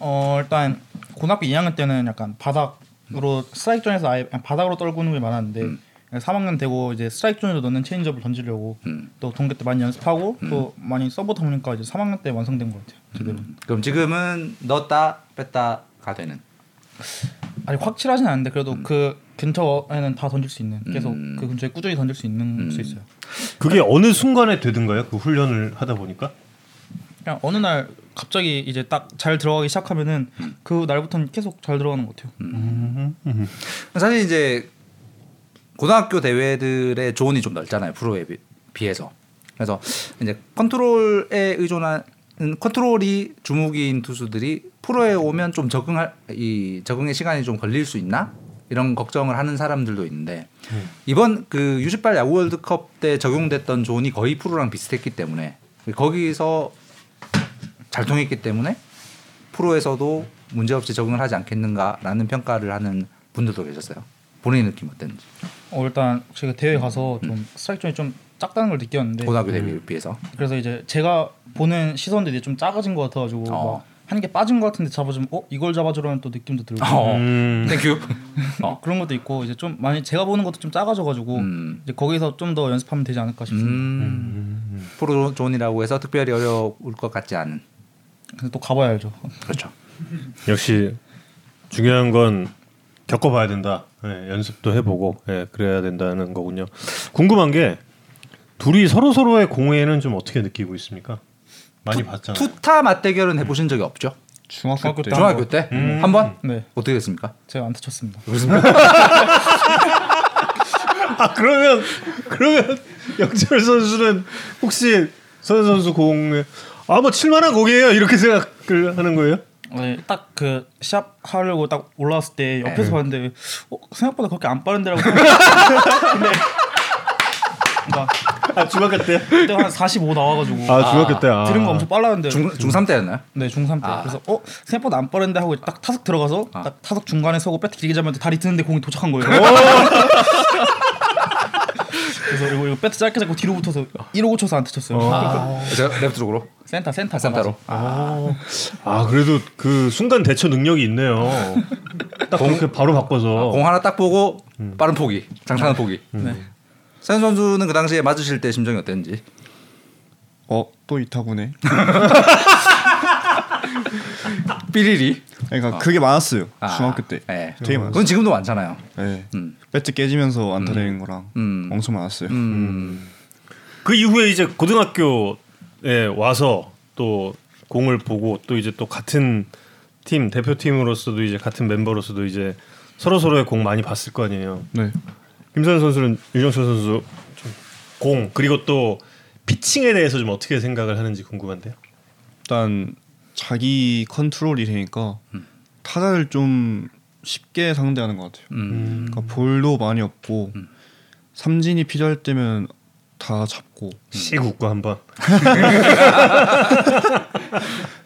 어 일단 고등학교 2학년 때는 약간 바닥으로 스트라이크 존에서 아예 바닥으로 떨구는 게 많았는데 3학년 되고 이제 스트라이크 존에도 넣는 체인지업을 던지려고 음. 또 동계 때 많이 연습하고 또 많이 써보다 보니까 이제 3학년 때 완성된 것 같아요. 제대로. 그럼 지금은 넣었다 뺐다가 되는 아직 확실하진 않은데 그래도 그 근처에는 다 던질 수 있는 계속 음. 그 근처에 꾸준히 던질 수 있는 수 있어요. 그게 어느 순간에 되든가요? 그 훈련을 하다 보니까? 그냥 어느 날 갑자기 이제 딱 잘 들어가기 시작하면은 그 날부터는 계속 잘 들어가는 것 같아요. 사실 이제 고등학교 대회들의 조언이 좀 넓잖아요 프로에 비- 비해서. 그래서 이제 컨트롤에 의존한 컨트롤이 주무기인 투수들이 프로에 오면 좀 적응할 이 적응의 시간이 좀 걸릴 수 있나? 이런 걱정을 하는 사람들도 있는데 이번 그 U18 야구 월드컵 때 적용됐던 조언이 거의 프로랑 비슷했기 때문에 거기서 잘 통했기 때문에 프로에서도 문제 없이 적응을 하지 않겠는가라는 평가를 하는 분들도 계셨어요. 본인 느낌 어땠는지 어 일단 제가 대회 가서 좀 스트라이크 존이 좀 작다는 걸 느꼈는데 고등학교 대회에 비해서 그래서 이제 제가 보는 시선들이 좀 작아진 것 같아가지고 어. 한개 빠진 것 같은데 잡아주면 어 이걸 잡아주라는 또 느낌도 들고 어. 음. thank you (laughs) 어, 그런 것도 있고 이제 좀 많이 제가 보는 것도 좀 작아져가지고 음. 이제 거기서 좀 더 연습하면 되지 않을까 싶습니다. 음. 프로 존이라고 해서 특별히 어려울 것 같지 않은 또 가봐야 알죠. 그렇죠. 역시 중요한 건 겪어봐야 된다. 예, 연습도 해보고 예, 그래야 된다는 거군요. 궁금한 게 둘이 서로 서로의 공회는 좀 어떻게 느끼고 있습니까? 많이 봤잖아요. 투타 맞대결은 해보신 적이 없죠? 중학교 중학교 때 때. 중학교 때 음. 한 번? 네, 어떻게 됐습니까? 제가 안 다쳤습니다. (laughs) 아 그러면 그러면 (laughs) 영철 선수는 혹시 선 선수 공에 아 뭐 칠만한 공이에요 이렇게 생각을 하는 거예요? 네, 딱 그 시합 하려고 딱 올라왔을 때 옆에서 네. 봤는데 어, 생각보다 그렇게 안 빠른데라고 (laughs) 생각. 근데 그러니까 아 중학교 때? 그때 한 45 나와가지고 아 중학교 때. 아. 들은 거 엄청 빨랐는데 중 중3 때였나요? 네 중3 때 아. 그래서 어 생각보다 안 빠른데 하고 딱 타석 들어가서 아. 딱 타석 중간에 서고 배트 길게 잡는데 다리 드는데 공이 도착한 거예요. 그래서 이거, 이거 배트 짧게 잡고 뒤로 붙어서 1호 고쳐서 안타 쳤어요. 아, 제가 레프트 쪽으로 센터 센터 센터로. 아, 아 그래도 그 순간 대처 능력이 있네요. (laughs) 딱 그렇게 바로 바꿔서. 공 하나 딱 보고 빠른 포기, 장타는 포기. 네. 선 선수는 그 당시에 맞으실 때 심정이 어땠는지? 어 또 이 타구네. (laughs) 삐리리. 그러니까 그게 많았어요. 아, 중학교 때. 네. 되게 많았어요. 그건 지금도 많잖아요. 네. 음. 배트 깨지면서 안타 되는 거랑 음. 엄청 많았어요. 음. 그 이후에 이제 고등학교 에 와서 또 공을 보고 또 이제 또 같은 팀 대표팀으로서도 이제 같은 멤버로서도 이제 서로 서로의 공 많이 봤을 거 아니에요. 네. 김선 선수는 유정철 선수 좀공 그리고 또 피칭에 대해서 좀 어떻게 생각을 하는지 궁금한데요. 일단 자기 컨트롤이 되니까 음. 타자를 좀 쉽게 상대하는 것 같아요. 음. 그러니까 볼도 많이 없고 음. 삼진이 필요할 때면 다 잡 고 씩 웃고 한번. (laughs)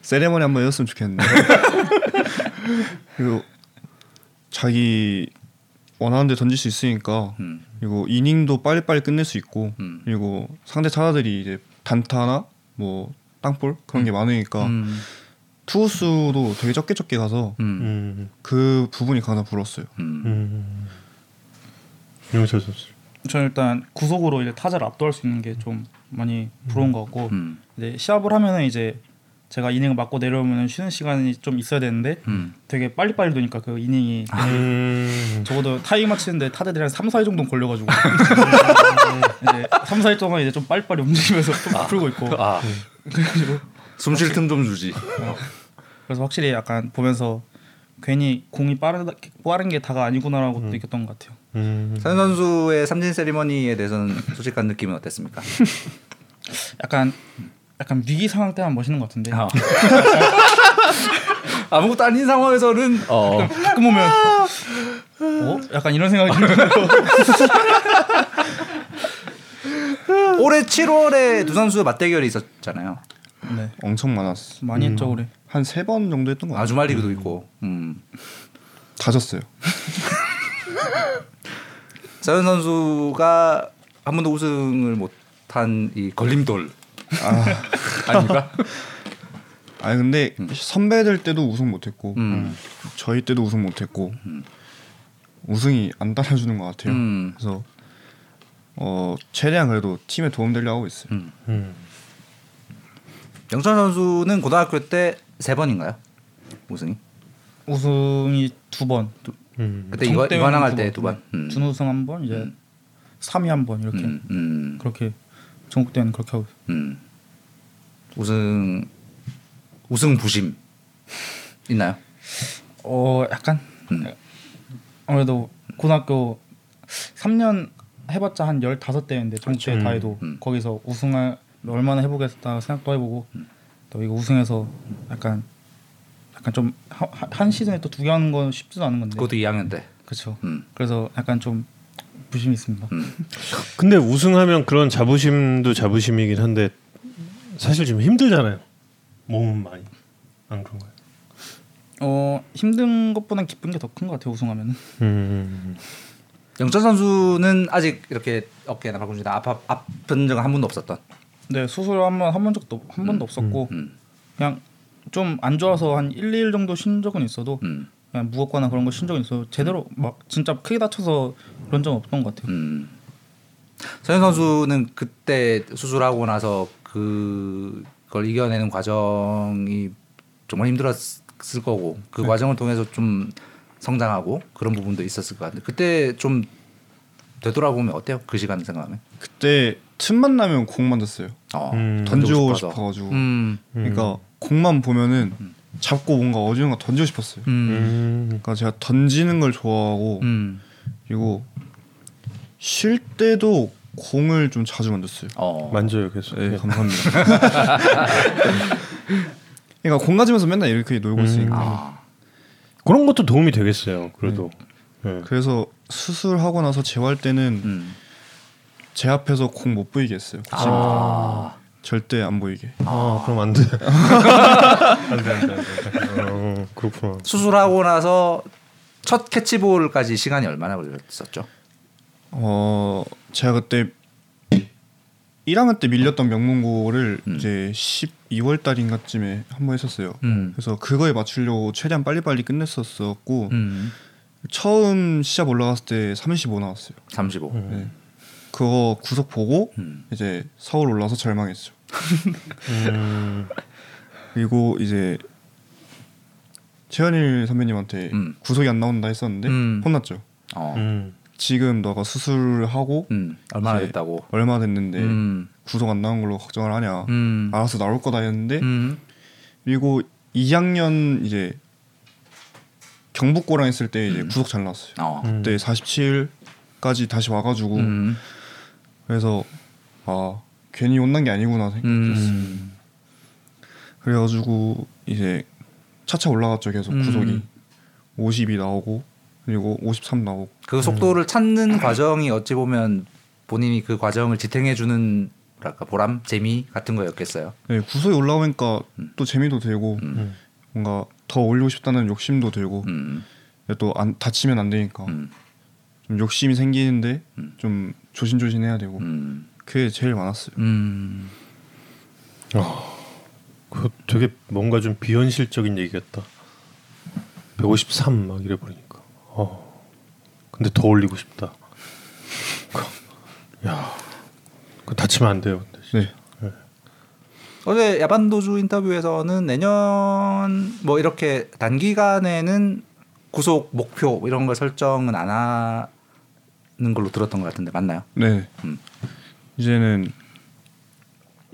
세레머니 한번 해줬으면 좋겠는데 (laughs) 그리고 자기 원하는 데 던질 수 있으니까 음. 그리고 이닝도 빨리빨리 끝낼 수 있고 음. 그리고 상대 타자들이 이제 단타나 뭐 땅볼 그런 게 많으니까 음. 투수도 되게 적게 적게 가서 음. 음. 그 부분이 가장 부러웠어요. 음. 음. 저는 일단 구속으로 이제 타자를 압도할 수 있는 게 좀 많이 부러운 것 같고 음. 이제 시합을 하면은 이제 제가 이닝을 맞고 내려오면 쉬는 시간이 좀 있어야 되는데 음. 되게 빨리빨리 도니까 그 이닝이 음. 적어도 타이밍 맞추는데 타자들이 한 3, 4일 정도 걸려가지고 (laughs) 이제 3, 4일 동안 이제 좀 빨리빨리 움직이면서 좀 풀고 있고 아. 숨쉴 틈 좀 주지. 그래서 확실히 약간 보면서 괜히 공이 빠르다 빠른 게 다가 아니구나라고 느꼈던 것 같아요. 음. 선수의 삼진 세리머니에 대해서는 솔직한 느낌은 어땠습니까? (laughs) 약간 약간 위기 상황 때만 멋있는 것 같은데 어. (laughs) 아무것도 아닌 상황에서는 어. 가끔 보면 어? 약간 이런 생각이 들어요. (laughs) 올해 7월에 두 선수의 맞대결이 있었잖아요. 네 엄청 많았어. 많이 했죠 올해. 한 세 번 정도 했던 거 같아요. 아주말 리그도 있고. 음. 다 졌어요. (laughs) 서현 선수가 한 번도 우승을 못한 이 걸림돌 (laughs) 아 닙니까? (laughs) 아니 근데 선배들 때도 우승 못했고 음. 저희 때도 우승 못했고 우승이 안 따라주는 것 같아요. 음. 그래서 어 최대한 그래도 팀에 도움 되려고 하고 있어요. 음. 음. 영철 선수는 고등학교 때 세 번인가요? 우승이? 우승이 두 번, 음. 그때 전국 이관왕 대회는 할때 두 번. 음. 준우승 한 번, 이제 음. 3위 한 번 이렇게 음. 음. 그렇게 전국 대회는 그렇게 하고. 음. 우승 우승 부심 있나요? 어 약간 음. 아무래도 고등학교 3년 해봤자 한 15대회인데 전국 대회 다 해도 음. 거기서 우승을 얼마나 해보겠다 생각도 해보고 음. 또 이거 우승해서 약간 약간 좀 한 시즌에 또 두 개 하는 건 쉽지도 않은 건데 그것도 2학년 때. 그렇죠. 음. 그래서 약간 좀 부심이 있습니다. 음. (laughs) 근데 우승하면 그런 자부심도 자부심이긴 한데 사실 좀 힘들잖아요. 몸은 많이 안 그런가요? 어 힘든 것보단 기쁜 게 더 큰 것 같아요 우승하면은. 음. 영철 선수는 아직 이렇게 어깨나 발꿈치나 아파 아픈 적은 한 번도 없었던. 네 수술 한번 한 번 적도 한 번도 없었고 음. 그냥 좀 안 좋아서 한 1, 2일 정도 쉰 적은 있어도 음. 그냥 무겁거나 그런 거 쉰 적은 있어도 제대로 막 진짜 크게 다쳐서 그런 적은 없던 것 같아요. 음. 서현 선수는 그때 수술하고 나서 그걸 이겨내는 과정이 정말 힘들었을 거고 그 과정을 통해서 좀 성장하고 그런 부분도 있었을 것 같은데 그때 좀 되돌아보면 어때요? 그 시간 생각하면? 그때 틈만 나면 공 만 졌어요. 어, 음. 던지고. 싶어가지고. 음. 그러니까 공만 보면은 잡고 뭔가 어지러운 거 던지고 싶었어요. 음. 음. 그러니까 제가 던지는 걸 좋아하고 음. 그리고 쉴 때도 공을 좀 자주 만졌어요. 어. 만져요 계속. 네, 감사합니다. (laughs) 그러니까 공 가지면서 맨날 이렇게 놀고 있으니까. 아. 그런 것도 도움이 되겠어요. 그래도. 네. 그래서 수술하고 나서 재활 때는 음. 제 앞에서 공 못 보이게 했어요. 그 아. 절대 안 보이게. 아, 그럼 안 돼. (laughs) 안 돼, 안 돼, 안 돼. 어, 그렇구나. 수술하고 나서 첫 캐치볼까지 시간이 얼마나 걸렸었죠? 어 제가 그때 1학년 때 밀렸던 명문고를 음. 이제 12월 달인가쯤에 한 번 했었어요. 음. 그래서 그거에 맞추려고 최대한 빨리빨리 끝냈었었고 음. 처음 시합 올라갔을 때 35 나왔어요. 35. 음. 네. 그거 구속 보고 음. 이제 서울 올라서 절망했죠. 음. (laughs) 그리고 이제 최현일 선배님한테 음. 구속이 안 나온다 했었는데 음. 혼났죠. 어. 음. 지금 너가 수술하고 음. 얼마나 됐다고? 얼마 됐는데 음. 구속 안 나온 걸로 걱정을 하냐. 음. 알아서 나올 거다 했는데 음. 그리고 2학년 이제 경북고랑 했을 때 이제 구속 잘 나왔어요. 어. 음. 그때 47까지 다시 와가지고 음. 그래서 아 괜히 혼난 게 아니구나 생각했어요. 음. 그래가지고 이제 차차 올라갔죠 계속 음. 구속이 50이 나오고 그리고 53 나오고 그 속도를 찾는 과정이 어찌 보면 본인이 그 과정을 지탱해 주는 뭐랄까 보람, 재미 같은 거였겠어요. 네, 구속이 올라오니까 또 재미도 되고 음. 뭔가 더 올리고 싶다는 욕심도 들고 음. 또 안, 다치면 안 되니까 음. 좀 욕심이 생기는데 좀 조심조심해야 되고 음. 그게 제일 많았어요. 음. 그 되게 뭔가 좀 비현실적인 얘기 같다. 153 막 이래 버리니까. 어. 근데 더 올리고 싶다. (laughs) 야. 그 다치면 안 돼요. 근데 진짜. 네. 어제 야반도주 인터뷰에서는 내년 뭐 이렇게 단기간에는 구속 목표 이런 걸 설정은 안 하는 걸로 들었던 것 같은데 맞나요? 네. 음. 이제는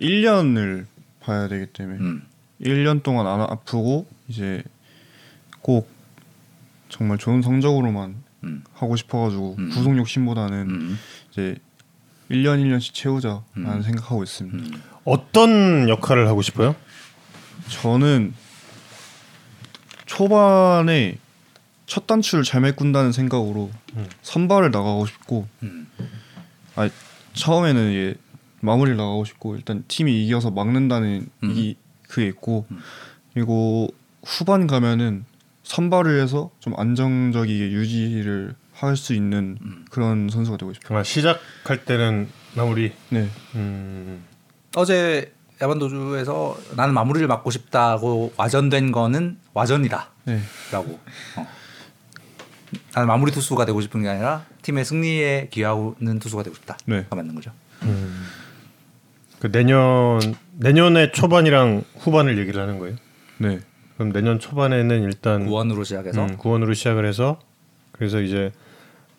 1년을 봐야 되기 때문에 음. 1년 동안 안 아프고 이제 꼭 정말 좋은 성적으로만 음. 하고 싶어가지고 음. 구속 욕심보다는 음. 이제 1년 1년씩 채우자라는 음. 생각하고 있습니다. 음. 어떤 역할을 하고 싶어요? 저는 초반에 첫 단추를 잘 메꾼다는 생각으로 음. 선발을 나가고 싶고 음. 아 처음에는 이게 마무리를 나가고 싶고 일단 팀이 이겨서 막는다는 음. 이 그게 있고 음. 그리고 후반 가면은 선발을 해서 좀 안정적이게 유지를 할 수 있는 음. 그런 선수가 되고 싶어요. 정말 시작할 때는 마무리. 네, 음. 어제 야반도주에서 나는 마무리를 맡고 싶다고 와전된 거는 와전이다라고. 네, 어. 나는 마무리 투수가 되고 싶은 게 아니라 팀의 승리에 기여하는 투수가 되고 싶다가 네. 맞는 거죠. 음. 그 내년 내년의 초반이랑 후반을 얘기를 하는 거예요. 네, 그럼 내년 초반에는 일단 구원으로 시작해서 음, 구원으로 시작을 해서 그래서 이제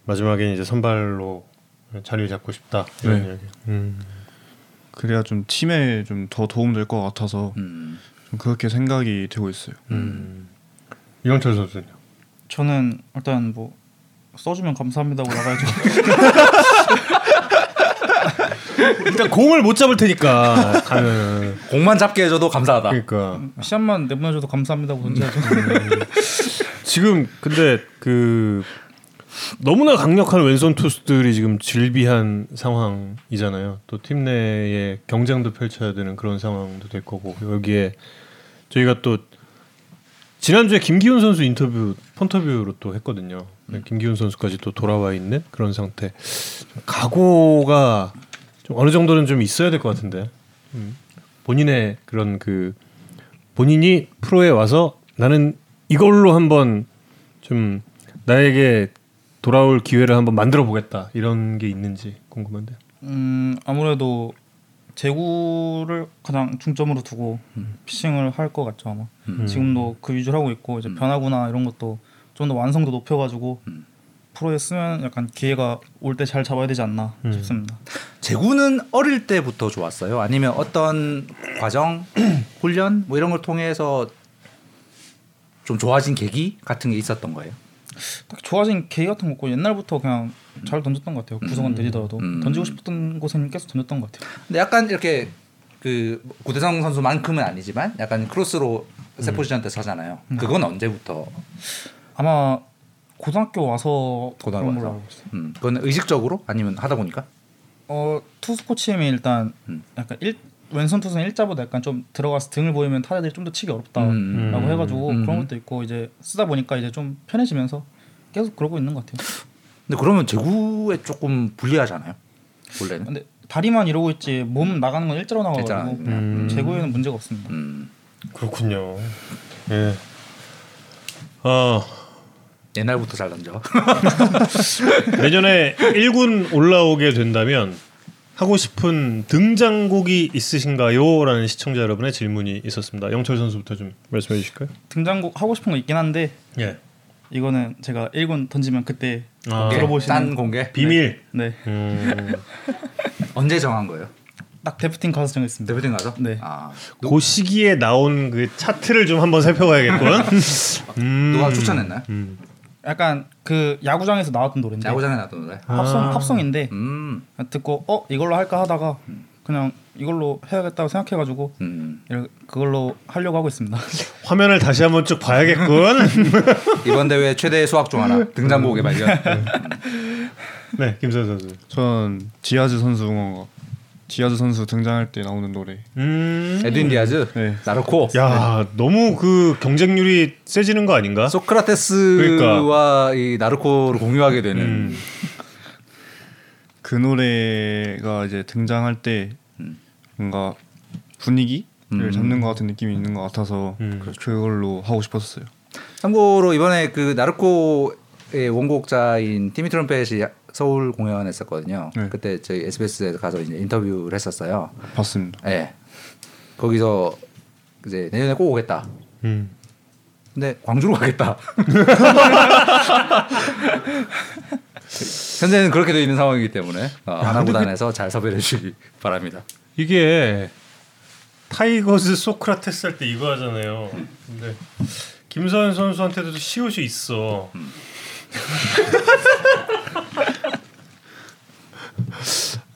마지막에 이제 선발로 자리를 잡고 싶다 이런 네. 얘기. 음. 그래야 좀 팀에 좀 더 도움 될 것 같아서 음. 좀 그렇게 생각이 되고 있어요. 음. 이영철 선수는요. 저는 일단 뭐 써주면 감사합니다고 나가야죠. (laughs) 일단 공을 못 잡을 테니까 가면 공만 잡게 해줘도 감사하다. 그러니까 시합만 내보내줘도 감사합니다고 던져야죠. 지금 근데 그 너무나 강력한 왼손 투수들이 지금 질비한 상황이잖아요. 또 팀 내에 경쟁도 펼쳐야 되는 그런 상황도 될 거고 여기에 저희가 또 지난주에 김기훈 선수 인터뷰 폰터뷰로 또 했거든요. 네, 김기훈 선수까지 또 돌아와 있는 그런 상태. 좀 각오가 좀 어느 정도는 좀 있어야 될 것 같은데 음, 본인의 그런 그 본인이 프로에 와서 나는 이걸로 한번 좀 나에게 돌아올 기회를 한번 만들어 보겠다 이런 게 있는지 궁금한데. 음 아무래도 제구를 가장 중점으로 두고 피싱을 할 것 같죠 아마. 음. 지금도 그 위주로 하고 있고 이제 음. 변화구나 이런 것도 좀 더 완성도 높여가지고 음. 프로에 쓰면 약간 기회가 올 때 잘 잡아야 되지 않나 음. 싶습니다. 제구는 어릴 때부터 좋았어요. 아니면 어떤 과정, (clears throat) 훈련 뭐 이런 걸 통해서 좀 좋아진 계기 같은 게 있었던 거예요. 딱 좋아진 계기 같은 거 없고 옛날부터 그냥 잘 던졌던 것 같아요. 구성은 음. 내리더라도 음. 던지고 싶었던 곳에는 계속 던졌던 것 같아요. 근데 약간 이렇게 그 구대성 선수만큼은 아니지만 약간 크로스로 세 포지션 때 서잖아요. 그건 언제부터? 아마 고등학교 와서 고등학교 그런 와서? 알고 있어요. 음, 그건 의식적으로 아니면 하다 보니까? 어 투수 코치님이 일단 음. 약간 일 왼손 투수는 일자보다 약간 좀 들어가서 등을 보이면 타자들이 좀 더 치기 어렵다라고 음. 음. 해가지고 음. 그런 것도 있고 이제 쓰다 보니까 이제 좀 편해지면서 계속 그러고 있는 것 같아요. 근데 그러면 제구에 조금 불리하잖아요. 원래는. 근데 다리만 이러고 있지 몸 나가는 건 일자로 나가는구나. 음. 제구에는 문제가 없습니다. 음. 그렇군요. 예. 어 옛날부터 잘 던져. (laughs) 내년에 1군 올라오게 된다면 하고 싶은 등장곡이 있으신가요?라는 시청자 여러분의 질문이 있었습니다. 영철 선수부터 좀 말씀해 주실까요? 등장곡 하고 싶은 거 있긴 한데 예. 이거는 제가 1군 던지면 그때 아, 들어보시는- 딴 공개. 비밀. 네. 음, (laughs) 언제 정한 거예요? 딱 대표팀 가서 정했습니다. 데뷔팅 가서? 네. 아, 그 시기에 나온 그 차트를 좀 한번 살펴봐야겠군. (laughs) 음, 누가 추천했나요? 음. 약간 그 야구장에서 나왔던 노래인데 야구장에 나왔던 노래. 합성 아. 합성인데 음. 듣고 어 이걸로 할까 하다가 그냥 이걸로 해야겠다고 생각해가지고 음. 그걸로 하려고 하고 있습니다. (laughs) 화면을 다시 한번 쭉 봐야겠군. (laughs) 이번 대회 최대 수학 중 하나 등장곡의 발견. 네, 김선 선수. 전 지아즈 선수 응원가. 지아즈 선수 등장할 때 나오는 노래. 음. 에드윈 디아즈, 네. 나르코, 야, 너무 그 경쟁률이 세지는 거 아닌가? 소크라테스와 이 나르코를 공유하게 되는 음. 그 노래가 이제 등장할 때 음. 뭔가 분위기를 음. 잡는 것 같은 느낌이 있는 것 같아서 음. 그걸로 하고 싶었어요. 참고로 이번에 그 나르코의 원곡자인 티미 트럼펫이 서울 공연했었거든요. 네. 그때 저희 SBS에 가서 이제 인터뷰를 했었어요. 봤습니다. 예. 거기서 이제 내년에 꼭 오겠다. 음. 근데 광주로 가겠다. (laughs) 현재는 그렇게 되어 있는 상황이기 때문에 어, 하나구단에서 잘 섭외해 주시기 바랍니다. 이게 타이거즈 소크라테스 할 때 이거 하잖아요. 근데 김서현 선수한테도 시옷이 있어.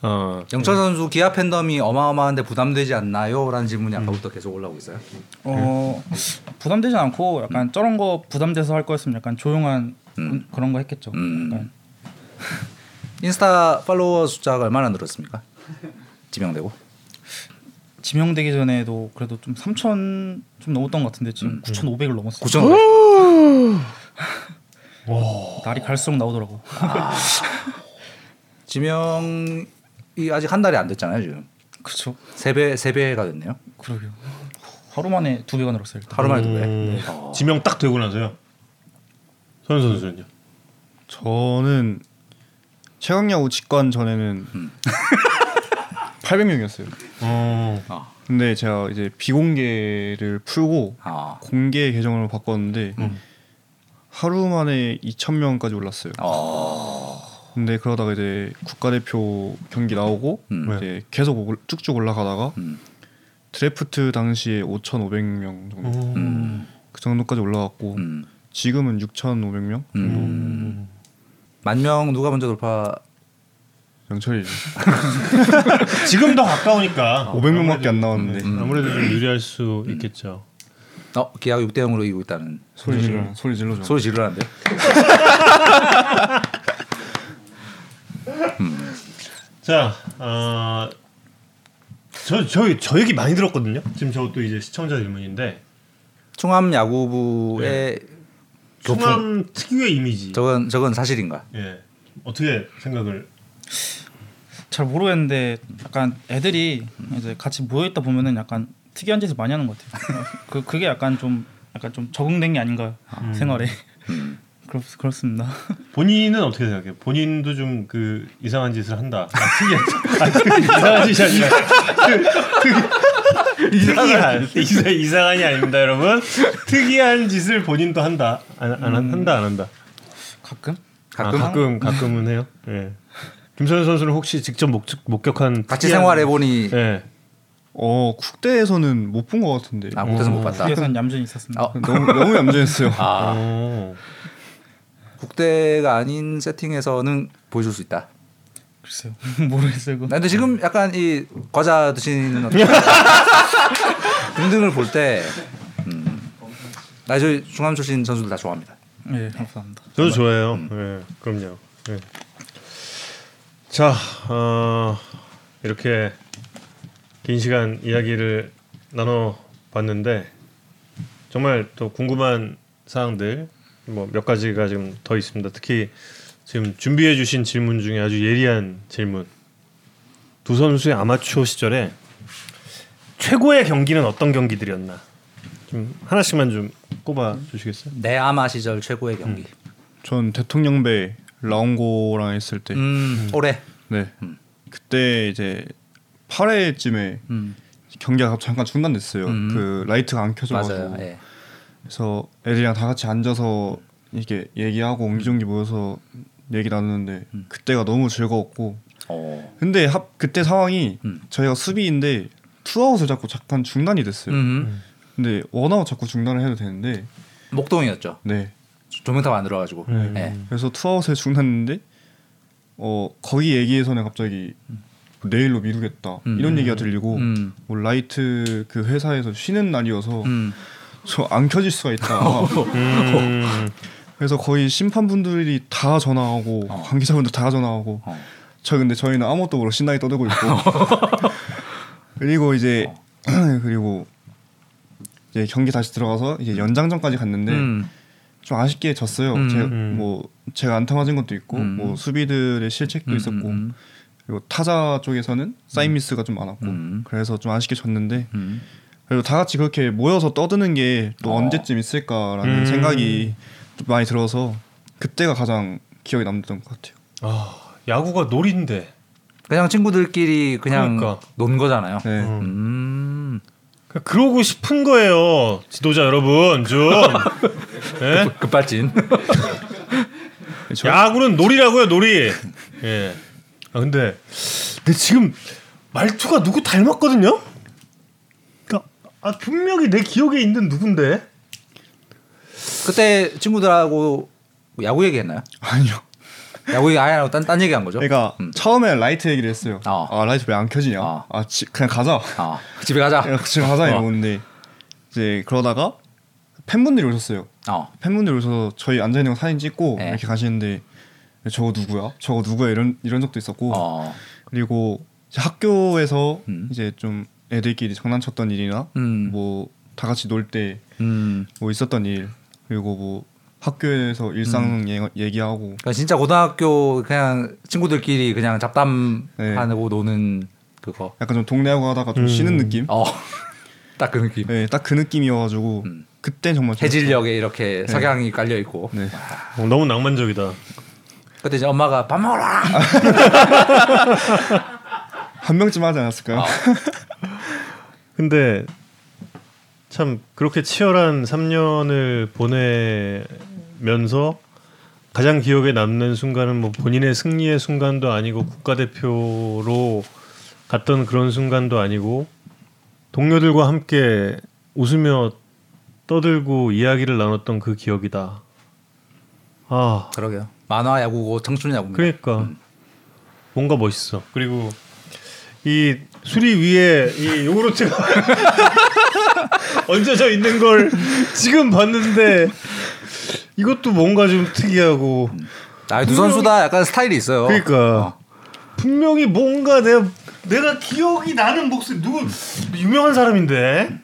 어, 영철 선수 기아 팬덤이 어마어마한데 부담되지 않나요? 라는 질문이 아까부터 계속 올라오고 있어요. 어 부담되지 않고 약간 저런 거 부담돼서 할 거였으면 약간 조용한 음. 그런 거 했겠죠. 음. 약간 (laughs) 인스타 팔로워 숫자가 얼마나 늘었습니까? 지명되고. 지명되기 전에도 그래도 좀 3천 좀 넘었던 것 같은데 지금 9,500을 넘었어요. 9,500. (laughs) (laughs) 날이 갈수록 나오더라고. (laughs) 지명이 아직 한 달이 안 됐잖아요, 지금. 그렇죠. 세 배, 세 배가 됐네요. 그러게요. 하루 만에 두 배가 늘었어요. 일단. 하루 만에 두 배. 음, 어. 지명 딱 되고 나서요. 선 선수는요. 저는 최강야구 직관 전에는 음. (laughs) 800명이었어요. 어. 근데 제가 이제 비공개를 풀고 아. 공개 계정으로 바꿨는데 음. 하루 만에 2,000명까지 올랐어요. 어. 근데 그러다가 이제 국가대표 경기 나오고 음. 이제 계속 올- 쭉쭉 올라가다가 음. 드래프트 당시에 5,500명 정도 음. 그 정도까지 올라갔고 음. 지금은 6,500명 정도 음. 만명 누가 먼저 돌파? 영철이죠. (laughs) 지금 더 가까우니까 500명밖에 안 나왔는데 음. 아무래도 좀 유리할 수 있겠죠. 어, 기아가 6대 0으로 이기고 있다는 소리 질러 소리 질러줘. 소리 지르는데. (laughs) 자, 어, 저, 저, 저 얘기 많이 들었거든요. 지금 저것도 이제 시청자 질문인데 충암 야구부의 교품. 충암 특유의 이미지. 저건 저건 사실인가? 예, 어떻게 생각을? 잘 모르겠는데 약간 애들이 이제 같이 모여 있다 보면은 약간 특이한 짓을 많이 하는 것 같아요. 그 그게 약간 좀 약간 좀 적응된 게 아닌가 생활에 음. 그렇 그렇습니다. 본인은 어떻게 생각해요? 본인도 좀 그 이상한 짓을 한다. 아, 특이한, 아, 그 이상한 짓이 아니라 그, 그, 이상한 (laughs) 이상, 이상한이 아닙니다, 여러분. 특이한 짓을 본인도 한다. 안, 안 한- 한다, 안 한다. 가끔 가끔 아, 가끔 가끔은 해요. 예. 김선현 선수는 혹시 직접 목, 목격한 같이 특이한- 생활해 보니 예. 어 국대에서는 못 본 것 같은데 아, 국대에서 못 봤다. 뒤에서는 얌전히 있었습니다. 어, 너무 너무 얌전했어요. 아, 어. (laughs) 국대가 아닌 세팅에서는 보여줄 수 있다. 글쎄요 (laughs) 모르겠어요. 그거. 근데 지금 약간 이 과자 드시는 등등을 (laughs) 볼 때, 음, 나 저희 중암 출신 선수들 다 좋아합니다. 네 감사합니다. 저도 좋아해요. 예, 그럼요. 예. 자, 어, 이렇게 긴 시간 이야기를 나눠 봤는데 정말 또 궁금한 사항들 뭐 몇 가지가 지금 더 있습니다. 특히 지금 준비해 주신 질문 중에 아주 예리한 질문. 두 선수의 아마추어 시절에 최고의 경기는 어떤 경기들이었나? 좀 하나씩만 좀 꼽아 주시겠어요? 내 아마 시절 최고의 경기. 전 대통령배 라운고랑 했을 때, 음, 올해. 네, 음. 그때 이제 8회쯤에 음, 경기가 잠깐 중단됐어요. 음. 그 라이트가 안 켜져가지고 맞아요. 예. 그래서 애들이랑 다 같이 앉아서 이렇게 얘기하고 옹기종기 모여서 얘기 나누는데 음. 그때가 너무 즐거웠고 어. 근데 합 그때 상황이 음. 저희가 수비인데 투아웃을 자꾸 잠깐 중단이 됐어요. 음. 근데 원아웃 자꾸 중단을 해도 되는데 목동이었죠. 네 조명탑 안 들어가지고. 음. 예. 그래서 투아웃에 중단했는데 어 거기 얘기에서는 갑자기 내일로 미루겠다 음. 이런 얘기가 들리고 음. 뭐 라이트 그 회사에서 쉬는 날이어서 음. 저안 켜질 수가 있다. (laughs) 음. 그래서 거의 심판분들이 다 전화하고 어. 관계자분들 다 전화하고 어. 저 근데 저희는 아무것도 모르고 신나게 떠들고 있고 (laughs) 그리고 이제 (clears throat) 그리고 이제 경기 다시 들어가서 이제 연장전까지 갔는데 음. 좀 아쉽게 졌어요. 음. 제가 음. 뭐 제가 안타 맞은 것도 있고 음. 뭐 수비들의 실책도 음, 있었고 음, 그리고 타자 쪽에서는 사인 미스가 좀 많았고 음. 그래서 좀 아쉽게 졌는데 음. 그래도 다 같이 그렇게 모여서 떠드는 게또 어. 언제쯤 있을까라는 음. 생각이 좀 많이 들어서 그때가 가장 기억에 남던 것 같아요. 아 야구가 놀인데 그냥 친구들끼리 그냥 그러니까. 논 거잖아요. 네. 음. 음. 그러니까 그러고 싶은 거예요 지도자 여러분 좀 (laughs) 예? 급발진. 저- (laughs) 야구는 놀이라고요 놀이 예. 아 근데 근데 지금 말투가 누구 닮았거든요 그러니까 아 분명히 내 기억에 있는 누군데 그때 친구들하고 야구 얘기했나요? 아니요. 야구 얘기 아예 안 하고 딴, 딴 얘기 한 거죠? 그러니까 음. 처음에 라이트 얘기를 했어요. 어. 아 라이트 왜 안 켜지냐? 어. 아 지, 그냥 가자. 아, 집에 가자. 그냥 지금 가자 어. 이러는데 이제 그러다가 팬분들이 오셨어요. 어. 팬분들이 오셔서 저희 앉아 있는 거 사진 찍고 네. 이렇게 가시는데 저거 누구야? 저거 누구야? 이런 이런 적도 있었고 어. 그리고 이제 학교에서 음. 이제 좀 애들끼리 장난쳤던 일이나 음. 뭐다 같이 놀 때뭐 음. 있었던 일 그리고 뭐 학교에서 일상 얘- 얘기하고 그러니까 진짜 고등학교 그냥 친구들끼리 그냥 잡담하고 네. 노는 그거. 약간 좀 동네 야구 하다가 좀 음. 쉬는 느낌? 어. (laughs) 딱그 느낌. 네, 딱 그 느낌이어가지고 음. 그때 정말. 해질녘에 이렇게 석양이 깔려 있고. 네. 어, 너무 낭만적이다 그때 이제 엄마가 밥 와라. (laughs) 한 명쯤 하지 않았을까요? 아. (laughs) 근데 참 그렇게 치열한 3년을 보내면서 가장 기억에 남는 순간은 뭐 본인의 승리의 순간도 아니고 국가대표로 갔던 그런 순간도 아니고 동료들과 함께 웃으며 떠들고 이야기를 나눴던 그 기억이다. 아, 그러게요. 만화 야구고 청춘 야구입니다. 그러니까 뭔가 멋있어. 그리고 이 수리 위에 이 요구르트가 (laughs) 얹어져 있는 걸 지금 봤는데 이것도 뭔가 좀 특이하고 아, 두 선수 다 약간 스타일이 있어요. 그러니까 어. 분명히 뭔가 내가 내가 기억이 나는 목소리 누구 유명한 사람인데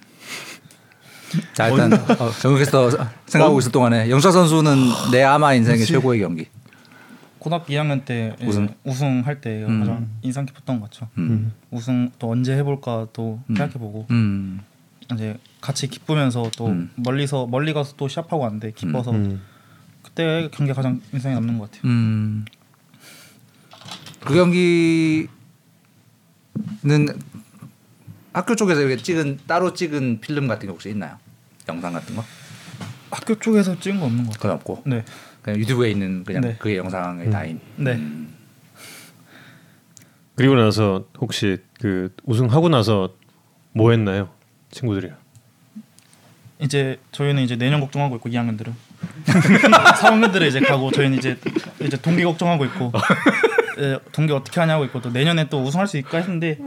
자 일단 어, 캐스터 생각하고 있을 동안에 영철 선수는 내 아마 인생의 최고의 경기. 고등학교 2학년 때 우승? 우승 우승할 때 음. 가장 인상 깊었던 것 같죠. 음. 우승 또 언제 해볼까 또 음. 생각해보고 음. 이제 같이 기쁘면서 또 음. 멀리서 멀리 가서 또 시합하고 왔는데 기뻐서 음. 그때 경기가 가장 인상이 남는 것 같아요. 음. 그 경기는 학교 쪽에서 이렇게 찍은 따로 찍은 필름 같은 게 혹시 있나요? 영상 같은 거? 학교 쪽에서 찍은 거 없는 것 같아요. 그건 없고 네, 그냥 유튜브에 있는 그냥 네. 그게 영상에 다인. 네. 음. 그리고 나서 혹시 그 우승하고 나서 뭐 했나요 친구들이랑? 이제 저희는 이제 내년 걱정하고 있고 2학년들은 3학년들은 (laughs) 이제 가고 저희는 이제 이제 동기 걱정하고 있고 예, (laughs) 동기 어떻게 하냐고 있고 또 내년에 또 우승할 수 있을까 했는데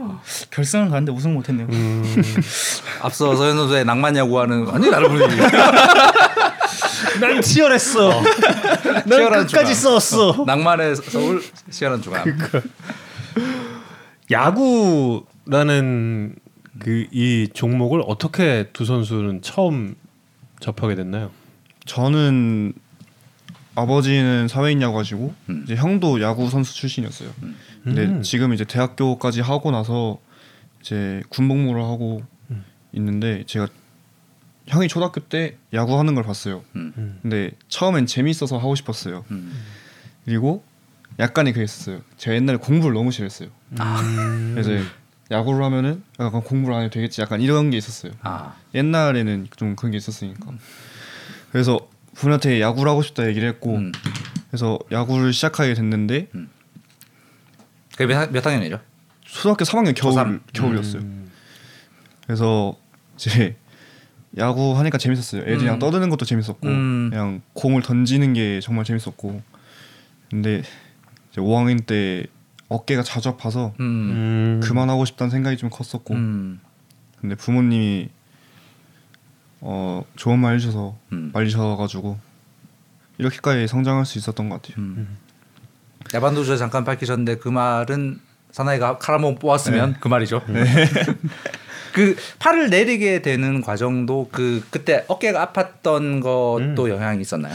결승은 갔는데 우승 못했네요. (laughs) 앞서 서현 선수의 낭만 야구하는 아니 나를 보내지. (laughs) 난 치열했어. 난 치열한 끝까지. 싸웠어. 낭만의 서울 시원한 주간. 야구라는 그 이 종목을 어떻게 두 선수는 처음 접하게 됐나요? 저는 아버지는 사회인 야구 하시고 음. 이제 형도 야구 선수 출신이었어요. 근데 음. 지금 이제 대학교까지 하고 나서 이제 군복무를 하고 음. 있는데 제가 형이 초등학교 때 야구 하는 걸 봤어요. 음. 근데 처음엔 재밌어서 하고 싶었어요. 음. 그리고 약간의 그랬었어요. 제가 옛날에 공부를 너무 싫어했어요. 음. 그래서 야구를 하면은 약간 공부를 안 해도 되겠지. 약간 이런 게 있었어요. 아. 옛날에는 좀 그런 게 있었으니까. 그래서 부모한테 야구를 하고 싶다 얘기를 했고 음. 그래서 야구를 시작하게 됐는데 그게 몇, 학- 몇 학년이죠? 초등학교 3학년 겨울 초3. 겨울이었어요. 음. 그래서 이제 야구 하니까 재밌었어요. 애들이랑 음. 떠드는 것도 재밌었고 음. 그냥 공을 던지는 게 정말 재밌었고 근데 이제 5학년 때 어깨가 자주 아파서 음. 음. 그만하고 싶다는 생각이 좀 컸었고 음. 근데 부모님이 어 좋은 말 해주셔서 음. 말리셔가지고 이렇게까지 성장할 수 있었던 것 같아요. 음. 야반도주에 잠깐 밝히셨는데 그 말은 사나이가 칼 한번 뽑았으면 그 말이죠. (laughs) 그 팔을 내리게 되는 과정도 그 그때 어깨가 아팠던 것도 영향이 있었나요?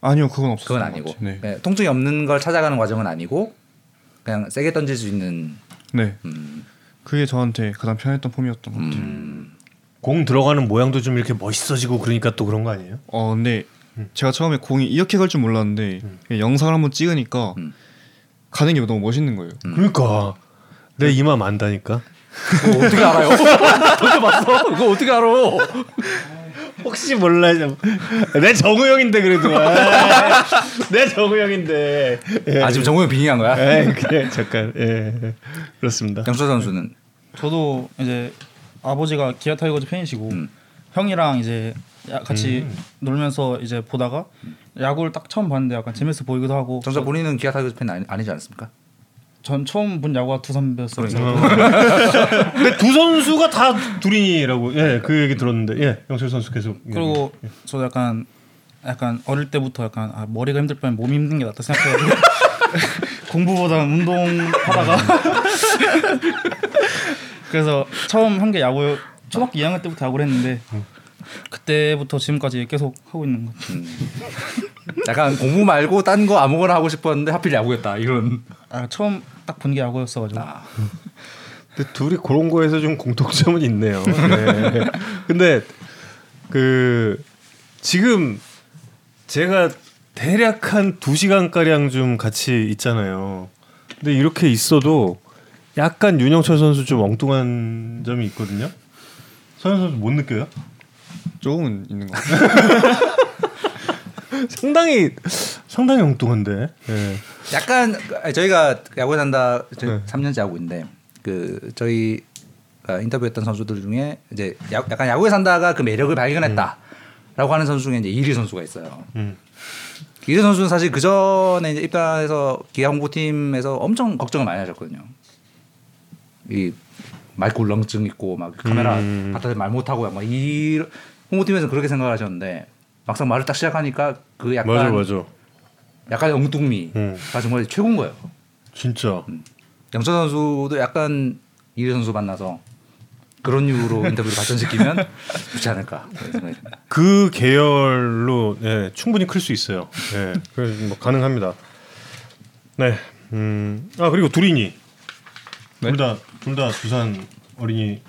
아니요, 그건 없었어요. 그건 아니고 네. 네, 통증이 없는 걸 찾아가는 과정은 아니고 그냥 세게 던질 수 있는 네. 음, 그게 저한테 가장 편했던 폼이었던 것 같아요. 공 들어가는 모양도 좀 이렇게 멋있어지고 그러니까 또 그런 거 아니에요? 어 근데 제가 처음에 공이 이렇게 갈 줄 몰랐는데 그냥 영상을 한번 찍으니까 음. 가는 게 너무 멋있는 거예요. 그러니까 내 이마 만다니까. 그거 어떻게 알아요? (laughs) 던져봤어? 그거 어떻게 알아? 혹시 몰라 내 정우 형인데 그래도 아, 내 정우 형인데 예. 아 지금 정우영 빙의한 거야? 예, 그래 잠깐 예 그렇습니다. 영철 선수는 저도 이제 아버지가 기아 타이거즈 팬이시고 음. 형이랑 이제 야- 같이 놀면서 이제 보다가 야구를 딱 처음 봤는데 약간 재밌어 보이기도 하고 정작 본인은 기아 타이거즈 팬 아니, 아니지 않습니까? 전 처음 본 야구가 두산 베어스였어요. (laughs) 근데 두 선수가 다 둘이라고 예그 얘기 들었는데 예 영철 선수 계속 그리고 저도 약간 약간 어릴 때부터 약간 아, 머리가 힘들 바엔 몸이 힘든 게 낫다 생각해가지고 (laughs) 공부보다 운동하다가 (laughs) 그래서 처음 한 게 야구 초등학교 2학년 때부터 야구를 했는데 그때부터 지금까지 계속 하고 있는 것 같아요. 약간 공부 말고 딴 거 아무거나 하고 싶었는데 하필 야구였다 이런. 아, 처음 딱 본 게 야구였어가지고 아, 근데 둘이 그런 거에서 좀 공통점은 있네요. 네. 근데 그 지금 제가 대략 한 두 시간 가량 좀 같이 있잖아요. 근데 이렇게 있어도 약간 윤영철 선수 좀 엉뚱한 점이 있거든요. 서현 선수 못 느껴요? 조금은 있는 것 같아요. (laughs) 상당히 상당히 엉뚱한데. 예. 약간 저희가 야구 산다 저희 네. 3년째 하고 있는데 그 저희 가 인터뷰했던 선수들 중에 이제 야, 약간 야구에 산다가 그 매력을 발견했다라고 하는 선수 중에 이제 이리 선수가 있어요. 음. 이리 선수는 사실 그 전에 입단해서 기아 홍보팀에서 엄청 걱정을 많이 하셨거든요. 이 마이크 울렁증 있고 막 카메라 음. 갖다 대면 말 못하고 막 이 홍보팀에서 그렇게 생각을 하셨는데 막상 말을 딱 시작하니까 그 약간 맞아 맞아. 약간 엉뚱미가 음. 정말 최고인 거예요. 진짜. 영철 선수도 약간 이리 선수 만나서 그런 이유로 (laughs) 인터뷰를 발전시키면 좋지 않을까. 그 계열로 예, 충분히 클 수 있어요. 예, 그래서 뭐 가능합니다. 네. 음, 아 그리고 두린이 네? 둘다 둘 다 두산 어린이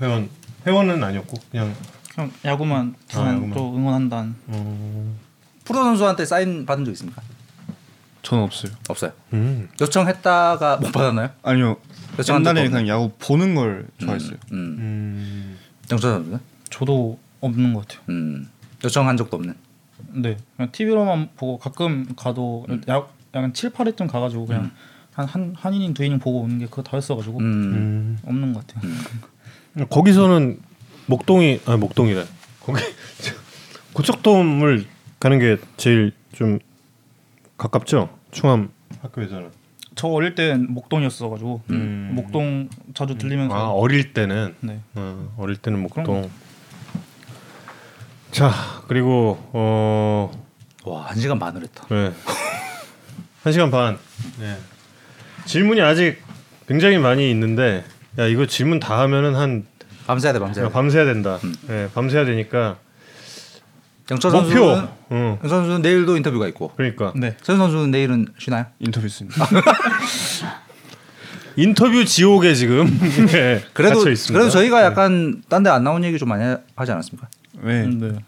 회원 회원은 아니었고 그냥 그냥 야구만 두산 아, 야구만. 또 응원한다는 어, 프로 선수한테 사인 받은 적 있습니까? 저는 없어요. 없어요. 음, 요청했다가 못 받았나요? 아니요. 옛날에? 그냥 야구 보는 걸 좋아했어요. 음. 음, 영철 선수는? 저도 없는 것 같아요. 음. 요청한 적도 없는. 네, 그냥 TV로만 보고 가끔 가도 야, 약간 7, 8회쯤 가가지고 그냥 한, 한, 한 이닝 두 이닝 보고 오는 게 그거 다였어가지고 음. 음. 없는 것 같아요. 거기서는 목동이 아 목동이래. 거기 (laughs) 고척돔을 가는 게 제일 좀 가깝죠. 충암 학교에서는. 저 어릴 땐 목동이었어가지고 음. 목동 자주 들리면서 아 어릴 때는 네. 어, 어릴 때는 목동. 자 그리고 어 와, 한 시간 반을 했다. 네. 한 시간 반. 네. 질문이 아직 굉장히 많이 있는데 야 이거 질문 다 하면은 한 밤새야 돼, 밤새야 야. 밤새야 된다. 네, 밤새야 되니까 영철. 선수는 응. 영철 선수는 내일도 인터뷰가 있고. 그러니까 네. 서현 선수는 내일은 쉬나요? 인터뷰 있습니다. (laughs) 인터뷰 지옥에 지금 네, (laughs) 그래도. 그래도 저희가 약간 딴데 안 나온 얘기 좀 많이 하지 않았습니까? 네. 네.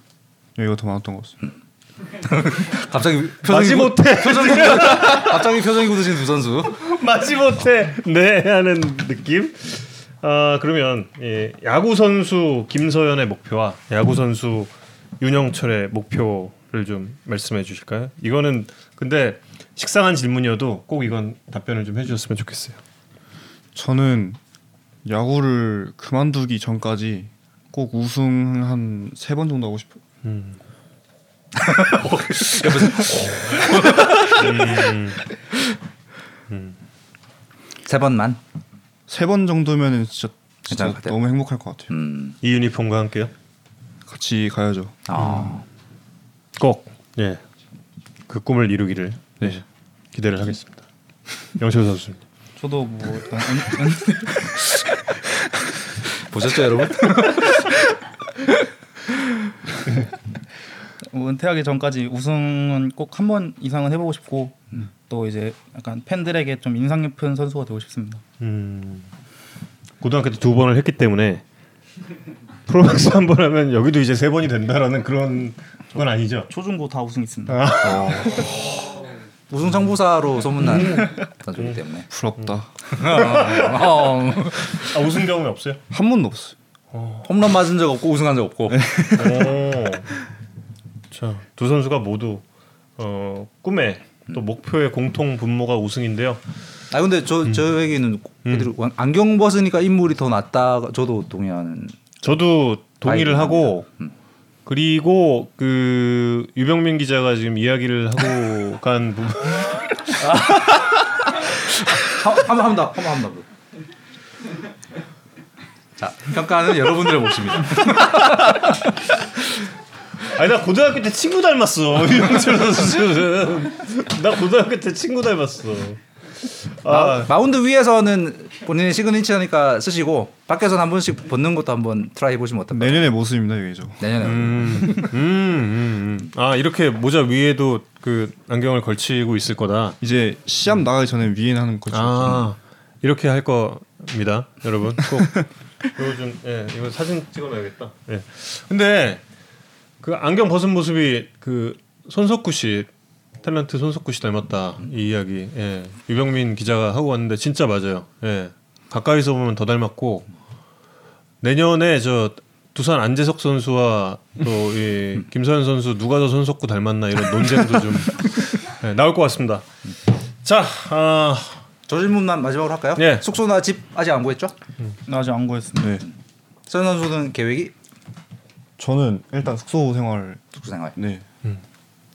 여기가 더 많았던 것 같습니다. (laughs) 갑자기 마지못해 표정이 굳- (laughs) 갑자기 표정이 굳으신 두 선수. (laughs) 마지못해 네 하는 느낌. 아 그러면 예, 야구 선수 김서연의 목표와 야구 선수 윤영철의 목표를 좀 말씀해 주실까요? 이거는 근데 식상한 질문이어도 꼭 이건 답변을 좀 해주셨으면 좋겠어요. 저는 야구를 그만두기 전까지 꼭 우승 한 세 번 정도 하고 싶어요. 음. (laughs) 세 번만. 세 번 정도면은 진짜, 진짜. 너무 행복할 것 같아요. 음. 이 유니폼과 함께요. 같이 가야죠. 아. 꼭 예. 그 꿈을 이루기를 네. 기대를 하겠습니다. 영철 선수. 저도 뭐 (laughs) 일단 보셨죠, 여러분? (laughs) 뭐 은퇴하기 전까지 우승은 꼭 한 번 이상은 해보고 싶고 음. 또 이제 약간 팬들에게 좀 인상 깊은 선수가 되고 싶습니다. 음, 고등학교 때 두 번을 했기 때문에 프로맥스 한 번 하면 여기도 이제 세 번이 된다라는 그런 건 아니죠. 초중고 다 우승 있습니다. 아, 우승 청부사로 소문난 선수이기 때문에. 부럽다. 어, 아, 우승 경험이 없어요? 한 번도 없어요. 홈런 맞은 적 없고 우승한 적 없고. (laughs) 오. 자, 두 선수가 모두 어, 꿈에 또 목표의 공통 분모가 우승인데요. 아 근데 저 저에게는 애들이 안경 벗으니까 인물이 더 낫다. 저도 동의하는. 저도 동의를 하고 음. 그리고 그 유병민 기자가 지금 이야기를 하고 (laughs) 간 부분 한번 더, 한번 한 번. 자 평가는 여러분들의 몫입니다. (laughs) 아니 나 고등학교 때 친구 닮았어 (laughs) 유병철 선수는 나 고등학교 때 친구 닮았어 아 마, 운드 위에서는 본인의 시그니처니까 쓰시고 밖에서는 한 번씩 벗는 것도 한번 try 해보시면 어떨까요? 내년의 모습입니다 이게 저. 내년에 음, 음, 음, 음. 아 이렇게 모자 위에도 그 안경을 걸치고 있을 거다. 이제 시합 나가기 전에 위엔 하는 거죠. 아 이렇게 할 겁니다, 여러분. 꼭 (laughs) 이거 좀 예, 이거 사진 찍어놔야겠다. 예. 근데 그 안경 벗은 모습이 그 손석구 씨 탤런트 손석구 씨 닮았다 이 이야기. 예. 유병민 기자가 하고 왔는데 진짜 맞아요. 예. 가까이서 보면 더 닮았고 내년에 저 두산 안재석 선수와 또이 (laughs) 김서현 선수 누가 더 손석구 닮았나 이런 논쟁도 좀 예, 나올 것 같습니다. 자, 아, 저 질문만 마지막으로 할까요? 예. 숙소나 집 아직 안 구했죠? 나 아직 안 구했습니다. 네. 선 선수는 계획이 저는 일단 숙소 생활. 숙소 생활. 네.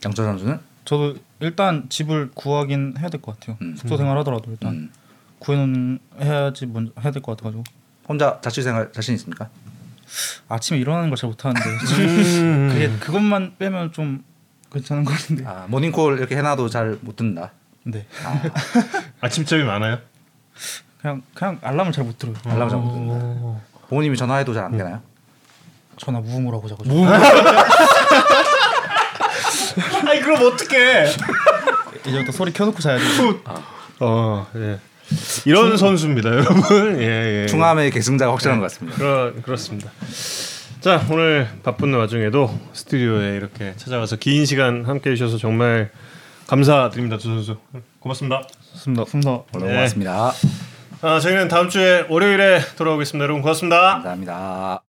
양철 선수는 저도 일단 집을 구하긴 해야 될 것 같아요. 음. 숙소 생활 하더라도 일단 음. 구해놓은 해야지 먼저 해야 될 것 같아가지고 혼자 자취 생활 자신 있습니까? 아침에 일어나는 걸 잘 못하는데 음. 그게 그것만 빼면 좀 괜찮은 것 같은데. 아 모닝콜 이렇게 해놔도 잘 못 듣는다. 네. (laughs) 아 침잠이 많아요? 그냥 그냥 알람을 잘 못 들어요. 알람 잘못 듣는다. 어. 부모님이 전화해도 잘 안 되나요? 전화 무음으로 하고 자고. (laughs) 아니 그럼 어떡해? (laughs) 이제부터 소리 켜놓고 자야지. 어, 예. 이런 선수입니다, 여러분. (laughs) 예, 예. 중함의 계승자가 확실한 것 같습니다. 그러, 그렇습니다. 자, 오늘 바쁜 와중에도 스튜디오에 이렇게 찾아와서 긴 시간 함께 해주셔서 정말 감사드립니다, 두 선수. 고맙습니다. 좋습니다. 오늘 네. 고맙습니다. 아, 저희는 다음 주에 월요일에 돌아오겠습니다. 여러분 고맙습니다. 감사합니다.